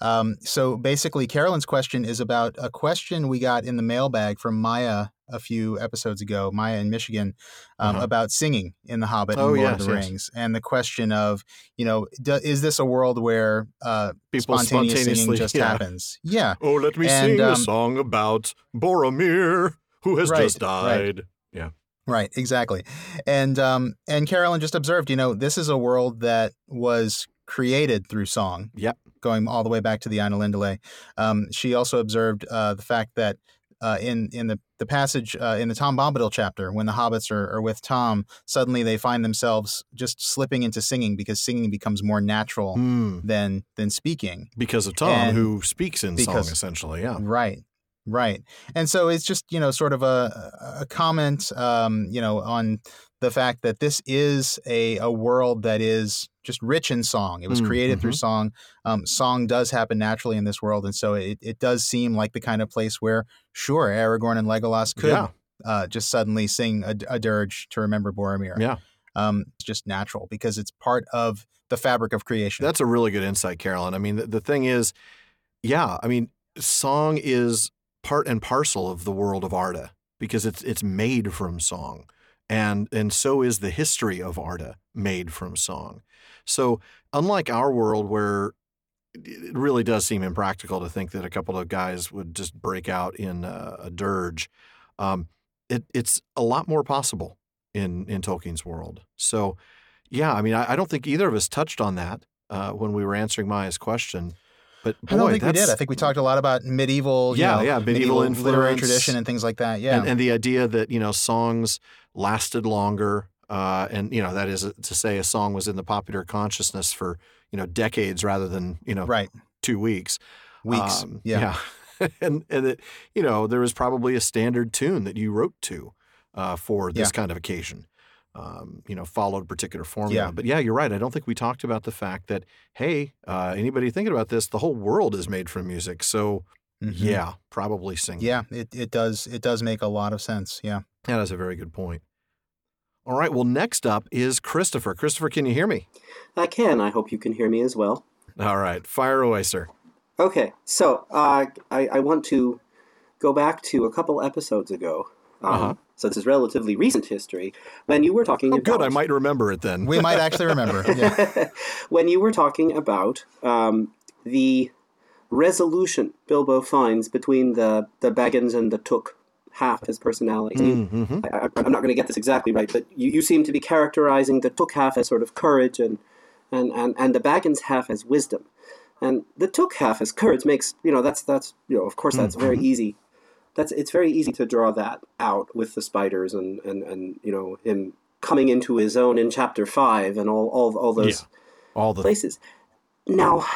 Um, so basically, Carolyn's question is about a question we got in the mailbag from Maya a few episodes ago, Maya in Michigan, um, Uh-huh. about singing in The Hobbit Oh, and Lord yes, of the yes. Rings, and the question of, you know, do, is this a world where uh, People spontaneous singing just yeah. happens? Yeah, Oh, let me And, sing a um, song about Boromir, who has Right, just right. died. Yeah. Right, exactly. And um and Carolyn just observed, you know, this is a world that was created through song. Yep. Going all the way back to the Ainulindale. Um, she also observed uh, the fact that uh, in in the the passage uh, in the Tom Bombadil chapter, when the hobbits are, are with Tom, suddenly they find themselves just slipping into singing because singing becomes more natural Hmm. than than speaking. Because of Tom, And who speaks in because- song, essentially. Yeah. Right. Right. And so it's just, you know, sort of a, a comment, um, you know, on the fact that this is a, a world that is just rich in song. It was Mm, created through mhm. song. Um, song does happen naturally in this world. And so it, it does seem like the kind of place where, sure, Aragorn and Legolas could Yeah. uh, just suddenly sing a, a dirge to remember Boromir. Yeah. Um, it's just natural because it's part of the fabric of creation. That's a really good insight, Carolyn. I mean, the, the thing is, yeah, I mean, song is part and parcel of the world of Arda because it's it's made from song. And and so is the history of Arda made from song. So, unlike our world where it really does seem impractical to think that a couple of guys would just break out in a, a dirge, um, it, it's a lot more possible in in Tolkien's world. So, yeah, I mean, I, I don't think either of us touched on that uh, when we were answering Maya's question. But boy, I don't think we did. I think we talked a lot about medieval, you Yeah, know, yeah, medieval literary tradition and things like that. Yeah. and, and the idea that you know songs lasted longer, uh, and you know that is to say a song was in the popular consciousness for you know decades rather than you know right. two weeks. Weeks. Um, yeah. yeah. and and it, you know there was probably a standard tune that you wrote to uh, for this Yeah. kind of occasion. Um, you know, followed particular formula. Yeah. But yeah, you're right. I don't think we talked about the fact that hey, uh, anybody thinking about this, the whole world is made from music. So Mhm. yeah, probably singing. Yeah, it, it does it does make a lot of sense. Yeah. That is a very good point. All right. Well, next up is Christopher. Christopher, can you hear me? I can. I hope you can hear me as well. All right. Fire away, sir. Okay, so uh, I, I want to go back to a couple episodes ago. Um, Uh-huh. So this is relatively recent history. When you were talking Oh, about good. I might remember it then. We might actually remember. Yeah. when you were talking about um, the resolution Bilbo finds between the the Baggins and the Took half his personality. Mhm. I, I, I'm not going to get this exactly right, but you, you seem to be characterizing the Took half as sort of courage and and, and, and the Baggins half as wisdom. And the Took half as courage makes you know that's that's you know of course that's very easy. That's it's very easy to draw that out with the spiders and, and, and you know him coming into his own in chapter five and all all, all those Yeah. All the places. Now,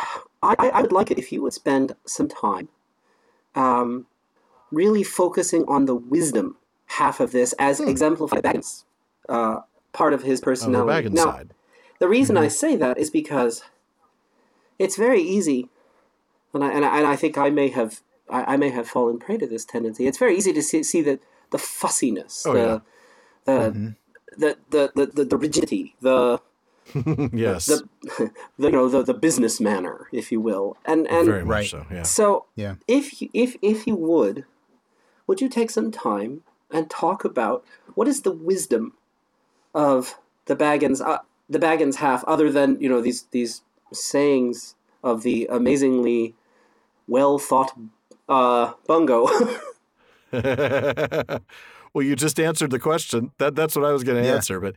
I, I would like it if you would spend some time um, really focusing on the wisdom half of this as exemplified by Baggins, uh, part of his Hmm. on the personality. Baggins now, side. the reason I say that is because it's very easy, and I, and I, and I think I may have I, I may have fallen prey to this tendency. It's very easy to see, see the the fussiness, Oh, the, yeah. the, Mm-hmm. the, the, the, the the rigidity, the yes. the, the you know the, the business manner, if you will, and and Very much Right. so. Yeah. so Yeah. if you, if if you would, would you take some time and talk about what is the wisdom of the Baggins, uh, the Baggins half, other than you know these these sayings of the amazingly well thought uh, Bungo. well, you just answered the question. That that's what I was going to Yeah. answer. But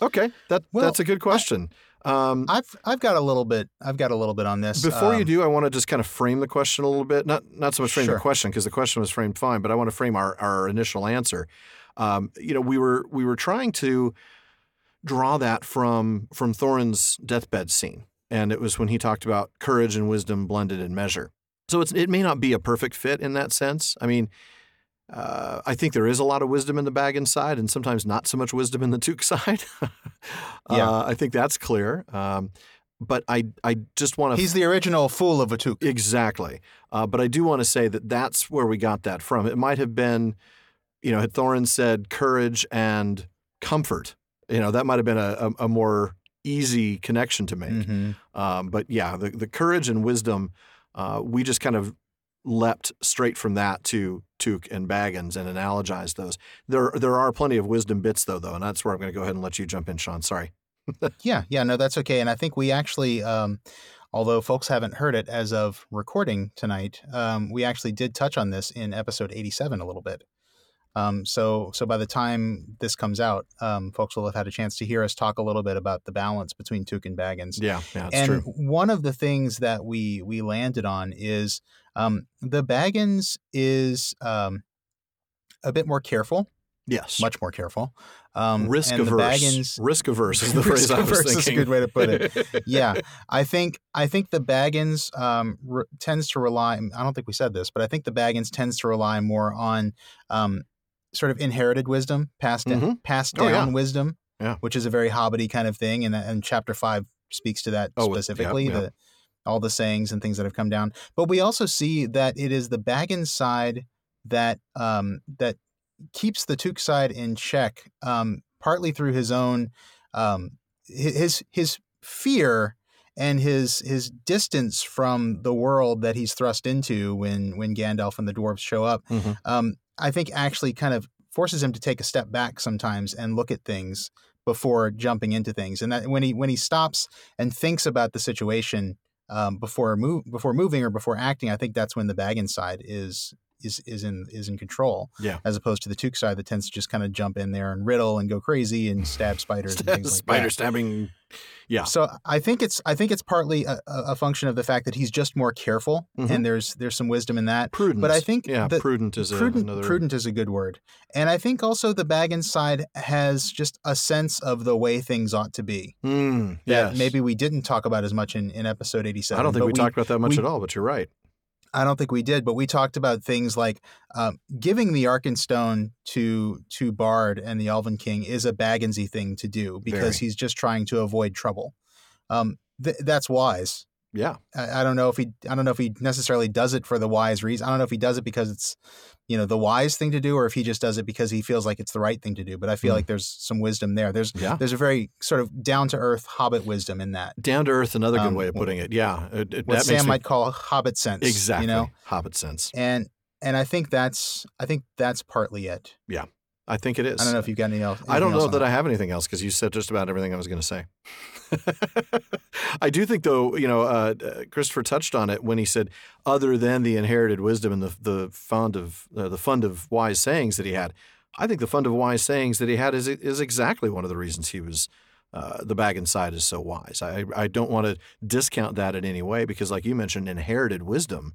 okay, that Well, that's a good question. Um, I've I've got a little bit. I've got a little bit on this. before you Um, do, I want to just kind of frame the question a little bit. Not not so much frame Sure. the question because the question was framed fine, but I want to frame our our initial answer. Um, you know, we were we were trying to draw that from from Thorin's deathbed scene, and it was when he talked about courage and wisdom blended in measure. So it's, it may not be a perfect fit in that sense. I mean, uh, I think there is a lot of wisdom in the Baggins side, and sometimes not so much wisdom in the Took side. Yeah. uh, I think that's clear. Um, but I I just want to He's the original fool of a Took. Exactly. Uh, but I do want to say that that's where we got that from. It might have been, you know, had Thorin said courage and comfort, you know, that might have been a, a, a more easy connection to make. Mhm. Um, but yeah, the, the courage and wisdom, uh, we just kind of leapt straight from that to Took and Baggins and analogized those. There there are plenty of wisdom bits though, though, and that's where I'm going to go ahead and let you jump in, Shawn. Sorry. Yeah, yeah, no, that's okay. And I think we actually, um, although folks haven't heard it as of recording tonight, um, we actually did touch on this in episode 87 a little bit. Um, so, so by the time this comes out, um, folks will have had a chance to hear us talk a little bit about the balance between Took and Baggins. Yeah, yeah, and true. one of the things that we we landed on is um, the Baggins is um, a bit more careful, Yes. much more careful. Um, risk averse. Baggins, risk averse is the phrase I was averse thinking. is a good way to put it. yeah, I think I think the Baggins um, re- tends to rely. I don't think we said this, but I think the Baggins tends to rely more on um, sort of inherited wisdom, passed Mhm. passed Oh, yeah. down wisdom, Yeah. which is a very hobbity kind of thing, and and chapter five speaks to that Oh, yeah, specifically. yeah. The all the sayings and things that have come down, but we also see that it is the Baggins side that um, that keeps the Took side in check, um, partly through his own um, his his fear and his his distance from the world that he's thrust into when when Gandalf and the dwarves show up. Mhm. Um, I think actually kind of forces him to take a step back sometimes and look at things before jumping into things. And that when he when he stops and thinks about the situation um, before move before moving or before acting, I think that's when the Baggins side is is is in is in control. Yeah. As opposed to the Took side that tends to just kind of jump in there and riddle and go crazy and stab spiders and things like Spider that. stabbing. Yeah. So I think it's I think it's partly a, a function of the fact that he's just more careful, Mhm. and there's there's some wisdom in that. Prudent. But I think yeah, prudent is a, prudent another. prudent is a good word, and I think also the Baggins side has just a sense of the way things ought to be Mm, that yes. maybe we didn't talk about as much in, in episode eighty seven. I don't think we, talked about that much we- at all, but you're right. I don't think we did, but we talked about things like um, giving the Arkenstone to to Bard and the Elven King is a Bagginsy thing to do because Very. he's just trying to avoid trouble. Um, th- that's wise. Yeah. I, I don't know if he I don't know if he necessarily does it for the wise reason. I don't know if he does it because it's you know the wise thing to do or if he just does it because he feels like it's the right thing to do. But I feel Mm. like there's some wisdom there. There's Yeah. there's a very sort of down to earth hobbit wisdom in that. Down to earth, another good Um, way of putting it. Yeah. It, it, What that Sam me, might call hobbit sense. exactly. You know? Hobbit sense. And and I think that's I think that's partly it. I think it is. I don't know if you've got any else. I don't know else that I have anything else because you said just about everything I was going to say. I do think, though, you know, uh, uh, Christopher touched on it when he said, other than the inherited wisdom and the the fund of uh, the fund of wise sayings that he had, I think the fund of wise sayings that he had is is exactly one of the reasons he was. Uh, the Baggins side is so wise. I, I don't want to discount that in any way because, like you mentioned, inherited wisdom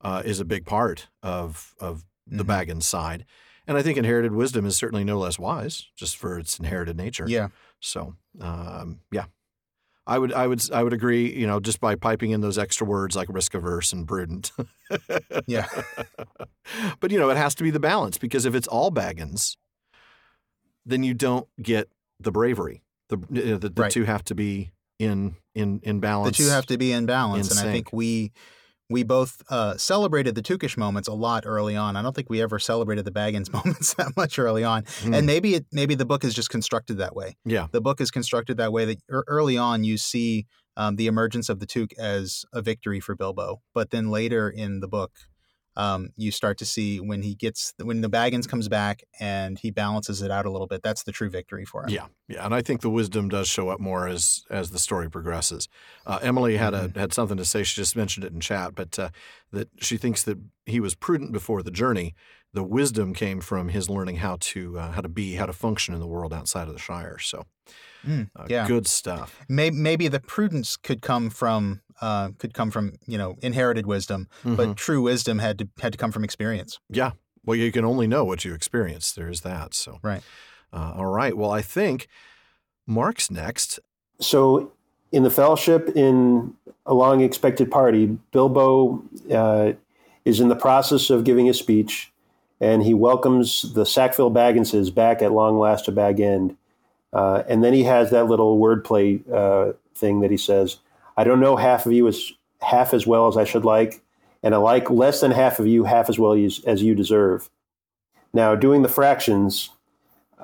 uh, is a big part of of the Mhm. Baggins side. And I think inherited wisdom is certainly no less wise, just for its inherited nature. Yeah. So, um, yeah, I would, I would, I would agree. You know, just by piping in those extra words like risk averse and prudent. Yeah. but you know, it has to be the balance because if it's all Baggins, then you don't get the bravery. The the, the Right. two have to be in in in balance. The two have to be in balance, and I think we we both uh, celebrated the Tookish moments a lot early on. I don't think we ever celebrated the Baggins moments that much early on, Hmm. and maybe it maybe the book is just constructed that way. yeah, The book is constructed that way that early on you see um, the emergence of the Took as a victory for Bilbo, but then later in the book. Um, you start to see when he gets when the Baggins comes back and he balances it out a little bit. That's the true victory for him. Yeah, yeah, and I think the wisdom does show up more as as the story progresses. Uh, Emily had Mm-hmm. a had something to say. She just mentioned it in chat, but uh, that she thinks that he was prudent before the journey. The wisdom came from his learning how to uh, how to be, how to function in the world outside of the Shire. So, Mm, uh, yeah. good stuff. Maybe, maybe the prudence could come from uh, could come from you know inherited wisdom, Mhm. but true wisdom had to had to come from experience. Yeah. Well, you can only know what you experience. There is that. So, Right. Uh, all right. Well, I think Mark's next. So, in the Fellowship, in a long expected party, Bilbo uh, is in the process of giving a speech, and he welcomes the Sackville Bagginses back at long last to Bag End. Uh, and then he has that little wordplay uh, thing that he says, "I don't know half of you as half as well as I should like, and I like less than half of you half as well as, as you deserve." Now, doing the fractions,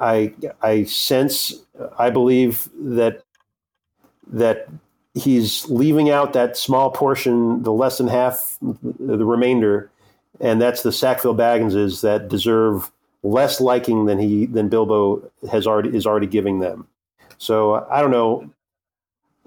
I I sense, I believe that that he's leaving out that small portion, the less than half, the remainder, and that's the Sackville Bagginses that deserve less liking than he than Bilbo has already is already giving them. So I don't know.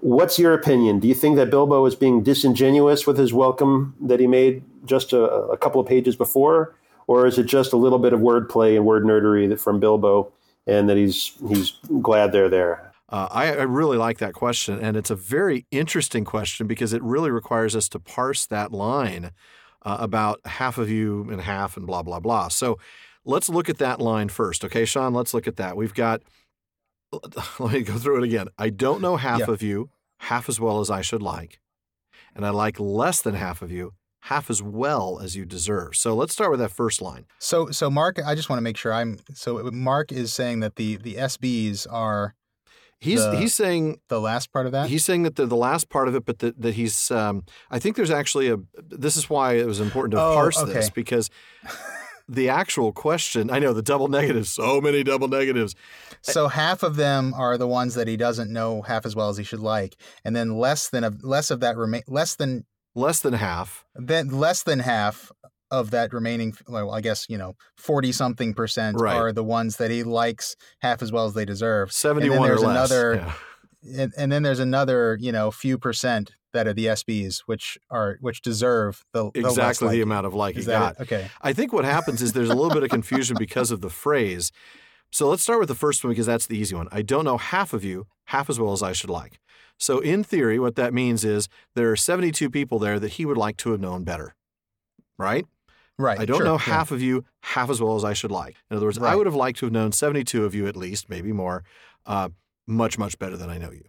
What's your opinion? Do you think that Bilbo is being disingenuous with his welcome that he made just a, a couple of pages before, or is it just a little bit of wordplay and word nerdery from Bilbo, and that he's he's glad they're there? Uh, I, I really like that question, and it's a very interesting question because it really requires us to parse that line uh, about half of you and half and blah blah blah. So let's look at that line first, okay, Shawn? Let's look at that. We've got. Let me go through it again. I don't know half Yeah. of you half as well as I should like, and I like less than half of you half as well as you deserve. So let's start with that first line. So so Mark, I just want to make sure I'm so Mark is saying that the the SBs are He's The- he's saying the last part of that. He's saying that they're the last part of it, but that, that he's. Um, I think there's actually a. This is why it was important to Oh, parse this because the actual question. I know the double negatives. So many double negatives. So half of them are the ones that he doesn't know half as well as he should like, and then less than a less of that remain less than Less than half. then less than half of that remaining well i guess you know 40 something percent Right. are the ones that he likes half as well as they deserve then there's or less. another Yeah. And, and then there's another you know few percent that are the sbs which are which deserve the the Exactly the liking. amount of like he Is that got. it? okay I think what happens is there's a little bit of confusion because of the phrase. So let's start with the first one because that's the easy one. I don't know half of you half as well as I should like. So in theory, what that means is there are 72 people there that he would like to have known better. Right? right I don't sure, know yeah. half of you half as well as I should like. In other words, I would have liked to have known 72 of you at least, maybe more, uh, much, much better than I know you.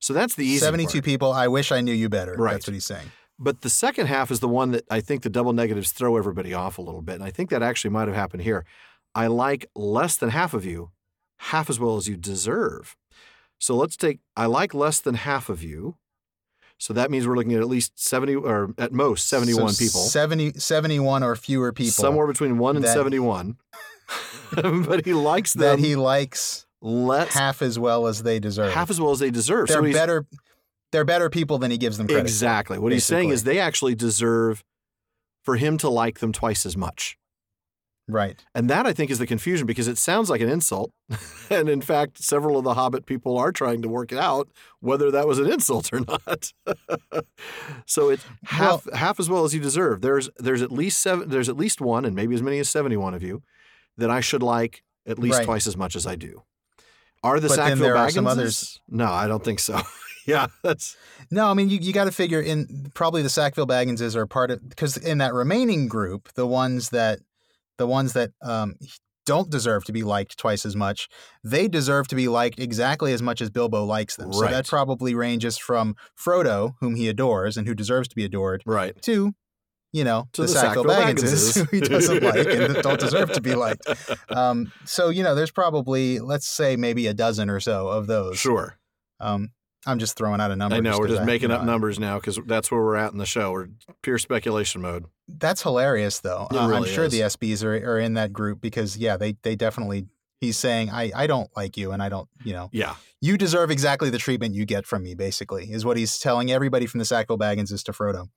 So that's the easy 72 part. people i wish i knew you better Right. that's what he's saying But the second half is the one that I think the double negatives throw everybody off a little bit. And I think that actually might have happened here. I like less than half of you, half as well as you deserve. So let's take I like less than half of you. So that means we're looking at at least 70 or at most 71 So people. 70 71 or fewer people Somewhere between 1 and that- 71. but he likes them that he likes less half as well as they deserve half as well as they deserve. they're so better they're better people than he gives them credit for. Exactly. What he's saying is they actually deserve for him to like them twice as much. right And that I think is the confusion because it sounds like an insult. and in fact, several of the Hobbit people are trying to work it out whether that was an insult or not. so it's half half as well as you deserve. There's there's at least seven there's at least one and maybe as many as 71 of you that I should like at least Right. twice as much as I do. Are the But Sackville there are some Bagginses? others- No, I don't think so. yeah, that's No, I mean you, you got to figure in probably the Sackville Bagginses are part of because in that remaining group, the ones that the ones that um, don't deserve to be liked twice as much, they deserve to be liked exactly as much as Bilbo likes them. So that probably ranges from Frodo, whom he adores and who deserves to be adored, right. to you know To the, the Sackville Sackville Bagginses, Bagginses. who he doesn't like and don't deserve to be liked. Um, so you know, there's probably let's say maybe a dozen or so of those. Sure. Um, I'm just throwing out a number. I know we're just I- making up know, numbers now because that's where we're at in the show. We're pure speculation mode. That's hilarious, though. Uh, I'm really sure the. SBs are, are in that group because, yeah, they they definitely. He's saying, I, I don't like you, and I don't, you know, Yeah, you deserve exactly the treatment you get from me. Basically, is what he's telling everybody from the Sackville Bagginses to Frodo.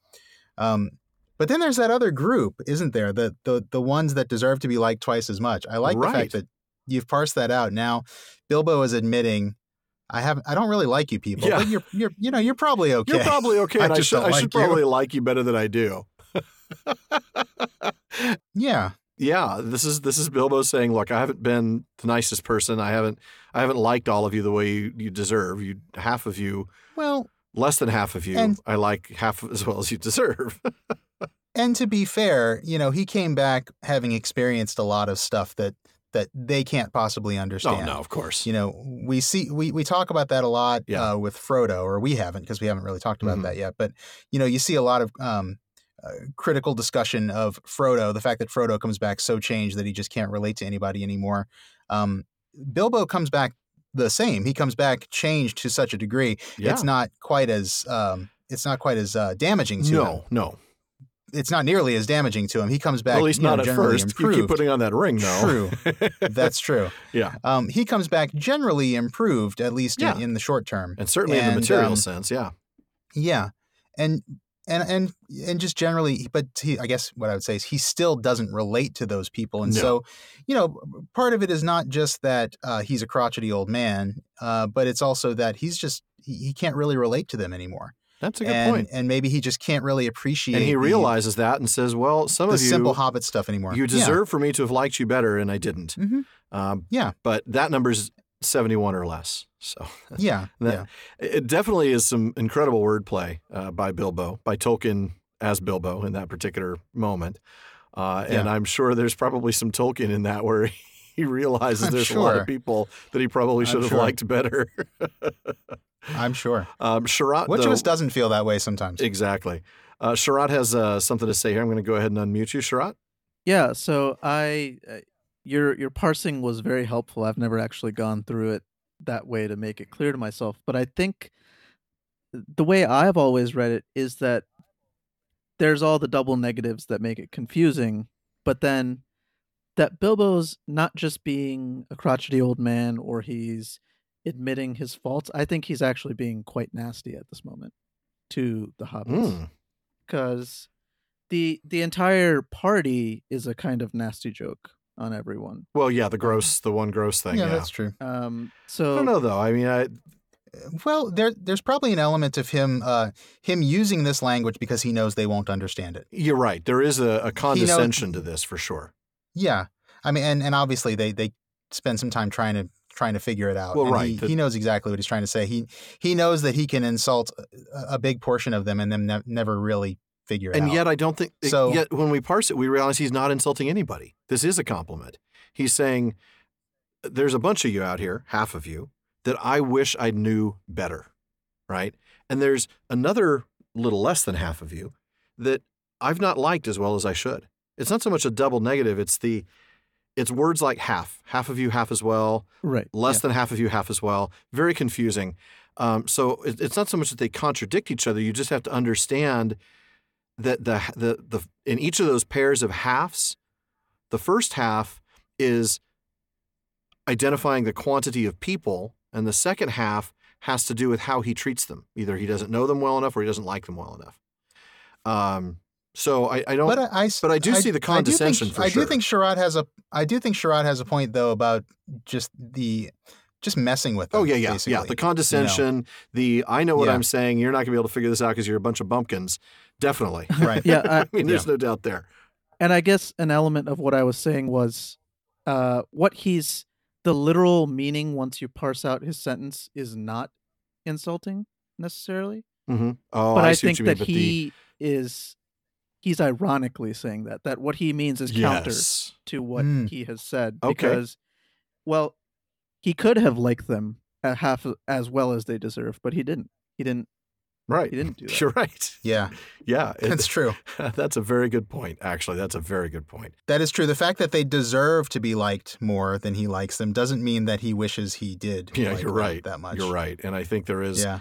Um, But then there's that other group, isn't there? The the the ones that deserve to be liked twice as much. I like the fact that you've parsed that out. Now, Bilbo is admitting, I have I don't really like you people, Yeah. but you're you're you know you're probably okay. You're probably okay. I I, should, I should probably like you better than I do. yeah. Yeah, this is this is Bilbo saying, "Look, I haven't been the nicest person. I haven't I haven't liked all of you the way you, you deserve. You half of you, Well, less than half of you, And- I like half as well as you deserve." And to be fair, you know, he came back having experienced a lot of stuff that that they can't possibly understand. oh no, of course. You know, we see we, we talk about that a lot Yeah. uh, with Frodo, or we haven't because we haven't really talked about Mhm. that yet. But you know, you see a lot of um, uh, critical discussion of Frodo, the fact that Frodo comes back so changed that he just can't relate to anybody anymore. Um, Bilbo comes back the same. He comes back changed to such a degree. yeah. It's not quite as um, it's not quite as uh, damaging to him. no, no. It's not nearly as damaging to him. He comes back Well, at least you know, not at first. You improved. keep putting on that ring, though. True. That's true. yeah, Um, he comes back generally improved, at least Yeah. in, in the short term. and certainly in the material um, sense, yeah. Yeah, and and and and just generally, but he, I guess what I would say is he still doesn't relate to those people, and No. so you know, part of it is not just that uh, he's a crotchety old man, uh, but it's also that he's just he, he can't really relate to them anymore, That's a good and point. and maybe he just can't really appreciate it. And he the- realizes that and says, "Well, some the, of you, simple Hobbit stuff anymore. you deserve for me to have liked you better, and I didn't." Yeah. hmm Um, Yeah. but that number's seventy-one or less. So yeah, That- yeah. It definitely is some incredible wordplay uh, by Bilbo, by Tolkien as Bilbo in that particular moment. Uh, And Yeah. I'm sure there's probably some Tolkien in that where he realizes I'm there's a lot of people that he probably I'm should have sure. liked better. I'm sure. um, Sherrod, Which though, of us doesn't feel that way sometimes? Exactly. Uh, Sherrod has uh, something to say here. I'm going to go ahead and unmute you, Sherrod. Yeah, so I uh, your your parsing was very helpful. I've never actually gone through it that way to make it clear to myself, but I think the way I've always read it is that there's all the double negatives that make it confusing, but then that Bilbo's not just being a crotchety old man or he's admitting his faults. I think he's actually being quite nasty at this moment to the hobbits Mm. because the the entire party is a kind of nasty joke on everyone. Well, yeah, the gross, the one gross thing. yeah, Yeah, that's true. Um, I so don't know though. I mean, I, Well, there there's probably an element of him uh, him using this language because he knows they won't understand it. you're right. There is a, a condescension to this for sure. Yeah, I mean, and, and obviously they they spend some time trying to trying to figure it out. Well, and right, He, the- he knows exactly what he's trying to say. He he knows that he can insult a, a big portion of them and them ne- never really figure it And out. And yet, I don't think. So- yet, when we parse it, we realize he's not insulting anybody. This is a compliment. He's saying, "There's a bunch of you out here, half of you, that I wish I knew better, right? And there's another little less than half of you that I've not liked as well as I should. It's not so much a double negative. It's the, it's words like half, half of you, half as well, right, less yeah. than half of you, half as well. Very confusing. Um, so it, it's not so much that they contradict each other. You just have to understand that the the the in each of those pairs of halves, the first half is identifying the quantity of people, and the second half has to do with how he treats them. Either he doesn't know them well enough, or he doesn't like them well enough. Um, so I, I don't. but I, I, but I do see the condescension I do think, for I sure. do think Sherrod has a I do think Sherrod has a point though about just the just messing with them. Oh yeah, yeah, basically. yeah. The condescension, the I know what Yeah. I'm saying. You're not gonna be able to figure this out because you're a bunch of bumpkins. Definitely. Right. Yeah, I I, mean, there's no doubt there. and I guess an element of what I was saying was, uh, what he's the literal meaning once you parse out his sentence is not insulting necessarily, hmm Oh, but I, I, see think what you that but he is he's ironically saying that that what he means is the counter yes, to what Mm. he has said Okay. because well he could have liked them a half as well as they deserve but he didn't he didn't right. he didn't do that You're right. Yeah, Yeah, it- that's true. that's a very good point. Actually, that's a very good point. That is true. The fact that they deserve to be liked more than he likes them doesn't mean that he wishes he did. Yeah, like you're right. That much. You're right, and I think there is. Yeah.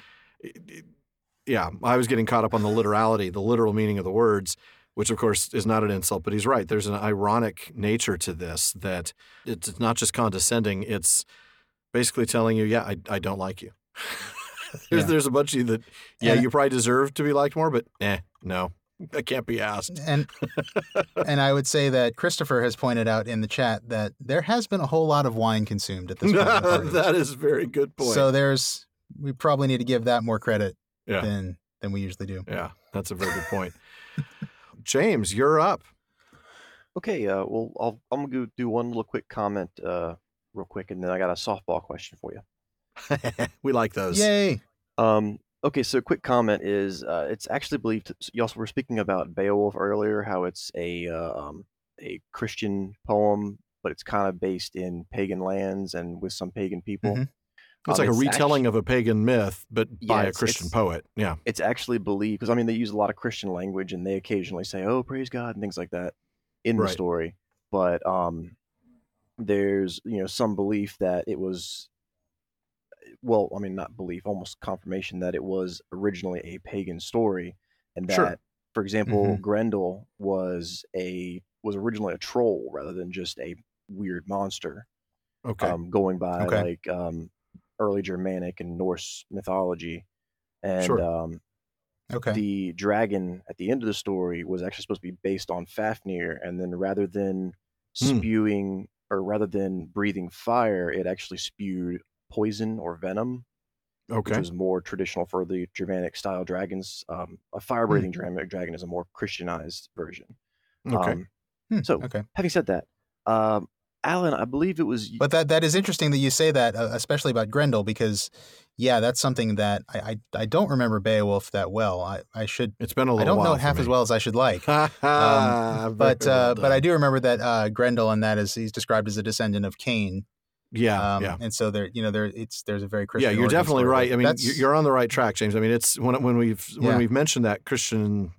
Yeah, I was getting caught up on the literality, the literal meaning of the words, which of course is not an insult, but he's right. There's an ironic nature to this that it's not just condescending, it's basically telling you, yeah, I, I don't like you. there's, Yeah. there's a bunch of you that, yeah, And- you probably deserve to be liked more, but eh, no. That can't be asked. And and I would say that Christopher has pointed out in the chat that there has been a whole lot of wine consumed at this point. that is a very good point. So there's we probably need to give that more credit yeah. than than we usually do. Yeah, that's a very good point. James, you're up. Okay, uh, well, I'll, I'm going to do one little quick comment uh, real quick, and then I got a softball question for you. we like those. Yay! Um, okay, so quick comment is uh, it's actually believed. You also were speaking about Beowulf earlier, how it's a uh, um, a Christian poem, but it's kind of based in pagan lands and with some pagan people. Mm-hmm. It's Um, like a retelling actu- of a pagan myth, but by a Christian poet. Yeah. It's actually believed because I mean they use a lot of Christian language and they occasionally say, "Oh, praise God" and things like that in the story. But um, there's you know some belief that it was, well, I mean not belief, almost confirmation that it was originally a pagan story, and that, Sure. for example, Mhm. Grendel was a was originally a troll rather than just a weird monster. Okay. Um, going by Okay. like um, early Germanic and Norse mythology, and Sure. um, Okay. the dragon at the end of the story was actually supposed to be based on Fafnir, and then rather than Hmm. spewing or rather than breathing fire, it actually spewed poison or venom, which okay. was more traditional for the Germanic style dragons. Um, a fire breathing Germanic dragon is a more Christianized version. Okay. Um, Hmm, so, okay. having said that, um, Alan, I believe it was But that that is interesting that you say that, uh, especially about Grendel, because yeah, that's something that I I, I don't remember Beowulf that well. I, I should It's been a little I don't know while it half for as well as I should like. Ha ha. Um, but uh, but I do remember that uh, Grendel and that is he's described as a descendant of Cain. Yeah. Um, yeah. And so there, you know, there it's there's a very Christian. yeah, you're definitely story, right. I mean, that's- you- you're on the right track, James. I mean, it's when when we've when Yeah. we've mentioned that Christian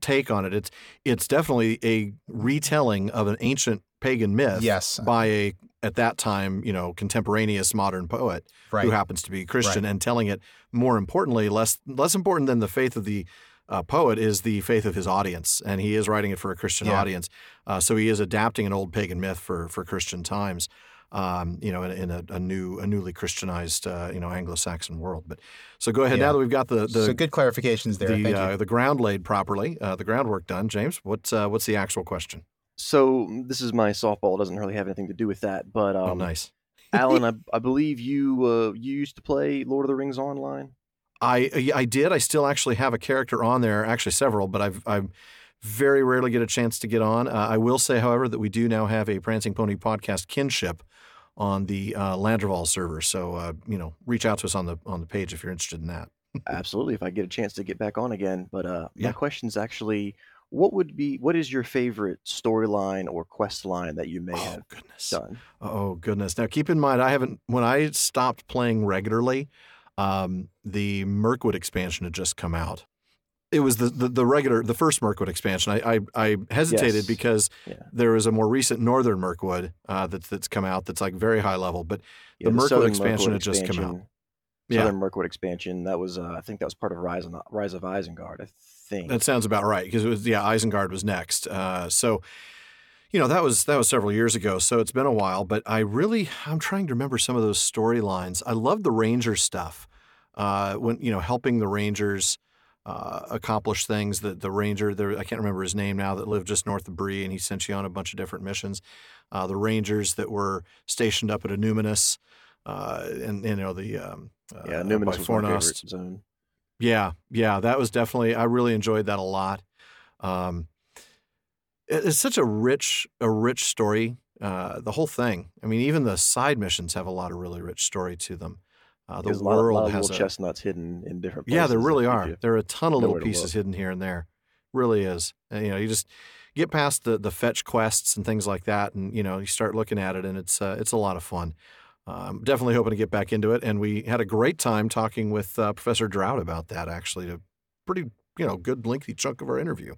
take on it, it's it's definitely a retelling of an ancient pagan myth yes, by a at that time, you know, contemporaneous modern poet right. who happens to be Christian and telling it more importantly, less less important than the faith of the uh, poet is the faith of his audience, and he is writing it for a Christian Yeah. audience. Uh, so he is adapting an old pagan myth for for Christian times. Um, you know, in, in a, a new, a newly Christianized, uh, you know, Anglo-Saxon world. But so go ahead Yeah. now that we've got the the so good clarifications there. the, uh, the ground laid properly, uh, the groundwork done. James, what's uh, what's the actual question? So. This is my softball. It doesn't really have anything to do with that, but um, oh, nice. Alan, I, I believe you uh, you used to play Lord of the Rings online. I I did. I still actually have a character on there, actually several, but I've I very rarely get a chance to get on. Uh, I will say, however, that we do now have a Prancing Pony podcast kinship on the uh, Landroval server. So uh, you know, reach out to us on the on the page if you're interested in that. Absolutely, if I get a chance to get back on again. But uh, Yeah. my question's actually, what would be what is your favorite storyline or quest line that you may Oh have goodness. done? Oh goodness. Now keep in mind, I haven't when I stopped playing regularly. Um, the Mirkwood expansion had just come out. It was the, the, the regular, the first Mirkwood expansion. I I, I hesitated Yes. because Yeah. there is a more recent Northern Mirkwood uh, that's that's come out that's like very high level. But Yeah, Mirkwood Southern expansion Mirkwood had just come out. expansion- yeah, Southern Mirkwood expansion. That was uh, I think that was part of Rise of Rise of Isengard. I think. that sounds about right because it was yeah Isengard was next. Uh, so you know that was that was several years ago. So it's been a while. But I really I'm trying to remember some of those storylines. I love the Ranger stuff. Uh, when you know helping the Rangers. Uh, accomplish things that the ranger there I can't remember his name now that lived just north of Bree and he sent you on a bunch of different missions. Uh, the Rangers that were stationed up at Annúminas, uh, and you know the um, yeah, uh, Numinous by was my favorite Fornost. zone. Yeah, yeah, that was definitely. I really enjoyed that a lot. Um, it- it's such a rich, a rich story. Uh, the whole thing. I mean, even the side missions have a lot of really rich story to them. Uh, the There's a lot, world lot of has a, chestnuts hidden in different places. yeah, there really are. you- There are a ton of little pieces hidden here and there. Really is. And, you know, you just get past the the fetch quests and things like that, and you know, you start looking at it, and it's uh, it's a lot of fun. Um, definitely hoping to get back into it, and we had a great time talking with uh, Professor Drout about that. Actually, a pretty you know good lengthy chunk of our interview.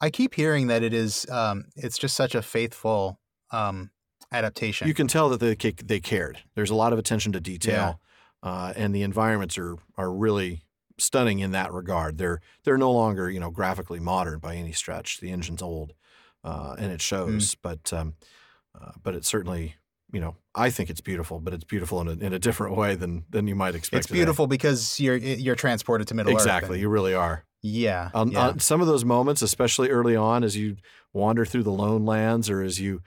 I keep hearing that it is um, it's just such a faithful um, adaptation. You can tell that they they cared. There's a lot of attention to detail, uh, and the environments are are really stunning in that regard. They're they're no longer you know graphically modern by any stretch. The engine's old, uh, and it shows. But um, uh, but it certainly you know I think it's beautiful, but it's beautiful in a, in a different way than than you might expect. it's today. beautiful because you're you're transported to Middle Earth. Exactly, you really are. Yeah, On, yeah. on some of those moments, especially early on, as you wander through the lone lands, or as you,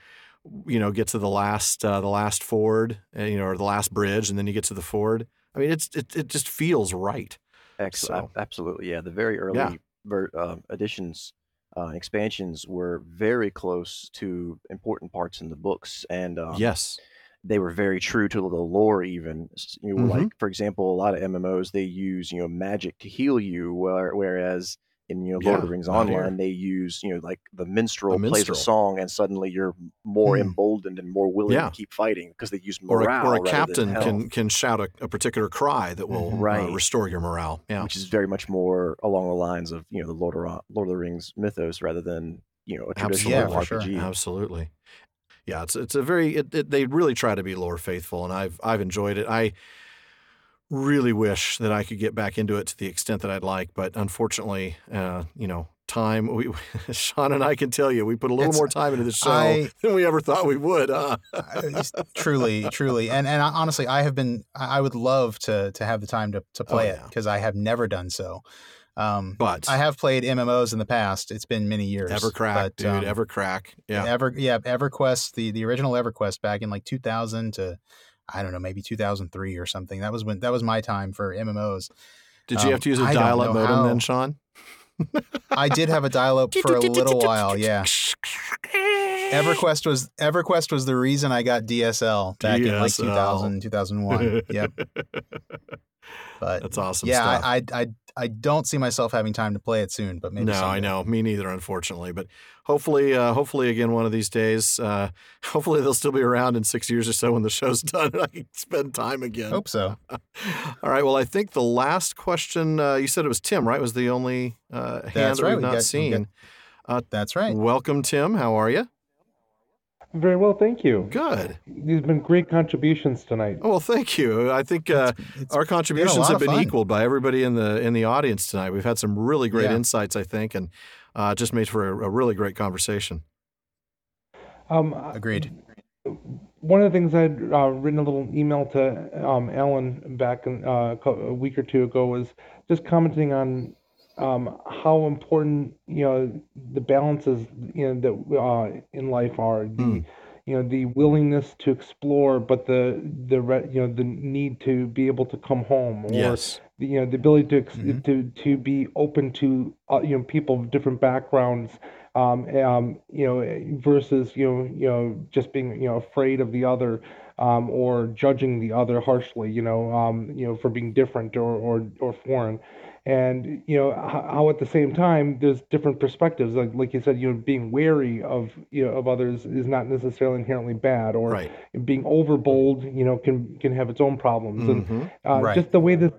you know, get to the last uh, the last ford, uh, you know, or the last bridge, and then you get to the ford. I mean, it's it, it just feels right. Excellent. So- Absolutely. Yeah. The very early Yeah. ver- um, additions, uh, expansions were very close to important parts in the books, and um, yes, they were very true to the lore. Even you know, Mhm. like for example, a lot of MMOs they use you know magic to heal you, where, whereas in you know Lord of the Rings. Online they use you know like the minstrel, The plays a song, and suddenly you're more Hmm. emboldened and more willing Yeah. to keep fighting because they use or morale a, or a rather than captain can can shout a, a particular cry that will Mhm. uh, restore your morale. Yeah, which is very much more along the lines of you know the Lord of, Lord of the Rings mythos rather than you know a traditional Yeah, for sure. RPG. Absolutely. Yeah, it's it's a very it, it, they really try to be lore faithful, and I've I've enjoyed it. I really wish that I could get back into it to the extent that I'd like, but unfortunately, uh, you know, time. We, Shawn and I can tell you, we put a little It's- more time into the show I- than we ever thought we would. Huh? Uh, truly, truly, and and honestly, I have been. I would love to to have the time to to play it Oh, yeah. because I have never done so. Um, But I have played MMOs in the past. It's been many years. Evercrack, but, dude, um, Evercrack. Yeah, Ever, yeah, EverQuest, the the original EverQuest back in like 2000 to I don't know, maybe 2003 or something. That was when that was my time for MMOs. did you um, have to use a dial-up modem how- then, Shawn? I did have a dial up for a little while, yeah. EverQuest was EverQuest was the reason I got DSL back in like 2000, 2001. Yep. But That's awesome yeah, stuff. I, I I I don't see myself having time to play it soon, but maybe no, someday. I know. Me neither, unfortunately. But hopefully, uh, hopefully, again, one of these days, uh, hopefully they'll still be around in six years or so when the show's done and I can spend time again. Hope so. All right. Well, I think the last question uh, you said it was Tim, right? Was the only uh, hand That's that right. we've We not got- we seen. That's right. Welcome, Tim. How are you? Very well, thank you. Good. These have been great contributions tonight. Oh well, thank you. I think uh, It's our contributions lot have been fun. equaled by everybody in the in the audience tonight. We've had some really great Yeah. insights, I think, and uh, just made for a, a really great conversation. Um, agreed. One of the things I'd uh, written a little email to um, Alan back in, uh, a week or two ago was just commenting on um, how important you know the balances you know that uh, in life are the Hmm. You know the willingness to explore, but the the re- you know the need to be able to come home or Yes. the, you know the ability to Mhm. to to be open to uh, you know people of different backgrounds um, um, you know versus you know you know just being you know afraid of the other um, or judging the other harshly you know um, you know for being different or or, or foreign and you know how, how at the same time there's different perspectives like like you said you know being wary of you know of others is not necessarily inherently bad or Right. being overbold you know can can have its own problems and Mhm. uh, Right. just the way that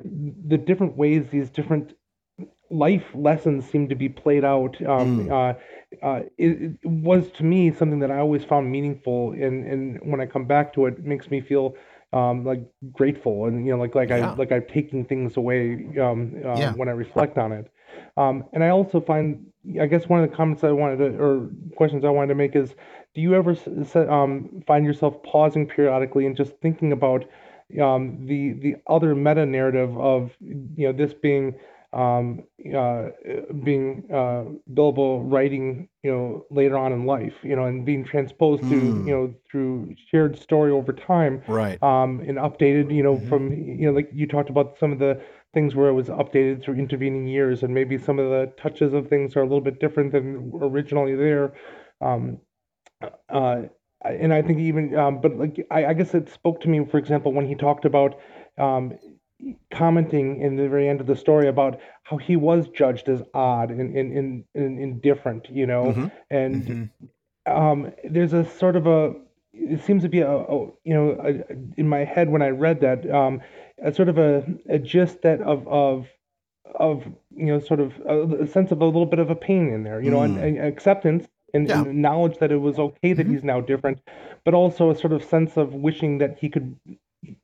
the different ways these different life lessons seem to be played out um, Mm. uh, uh, it, it was to me something that I always found meaningful and and when I come back to it, it makes me feel um, like grateful and you know like like Yeah. I like I'm taking things away um, uh, Yeah. when I reflect on it um, and I also find I guess one of the comments I wanted to or questions I wanted to make is do you ever s- s- um, find yourself pausing periodically and just thinking about um, the the other meta narrative of you know this being um, uh, being uh, Bilbo writing you know later on in life you know and being transposed to Mm. you know through shared story over time Right. um, and updated, you know, Mhm. from, you know, like you talked about some of the things where it was updated through intervening years, and maybe some of the touches of things are a little bit different than originally there. Um, uh, and I think even, um, but like, I, I guess it spoke to me, for example, when he talked about um, commenting in the very end of the story about how he was judged as odd and, and, and, and indifferent, you know, Mhm. and Mhm. um, there's a sort of a it seems to be a, a you know a, in my head when I read that um, a sort of a, a gist that of of of you know sort of a, a sense of a little bit of a pain in there you know and, Mm. and acceptance and, Yeah. and knowledge that it was okay that Mhm. he's now different but also a sort of sense of wishing that he could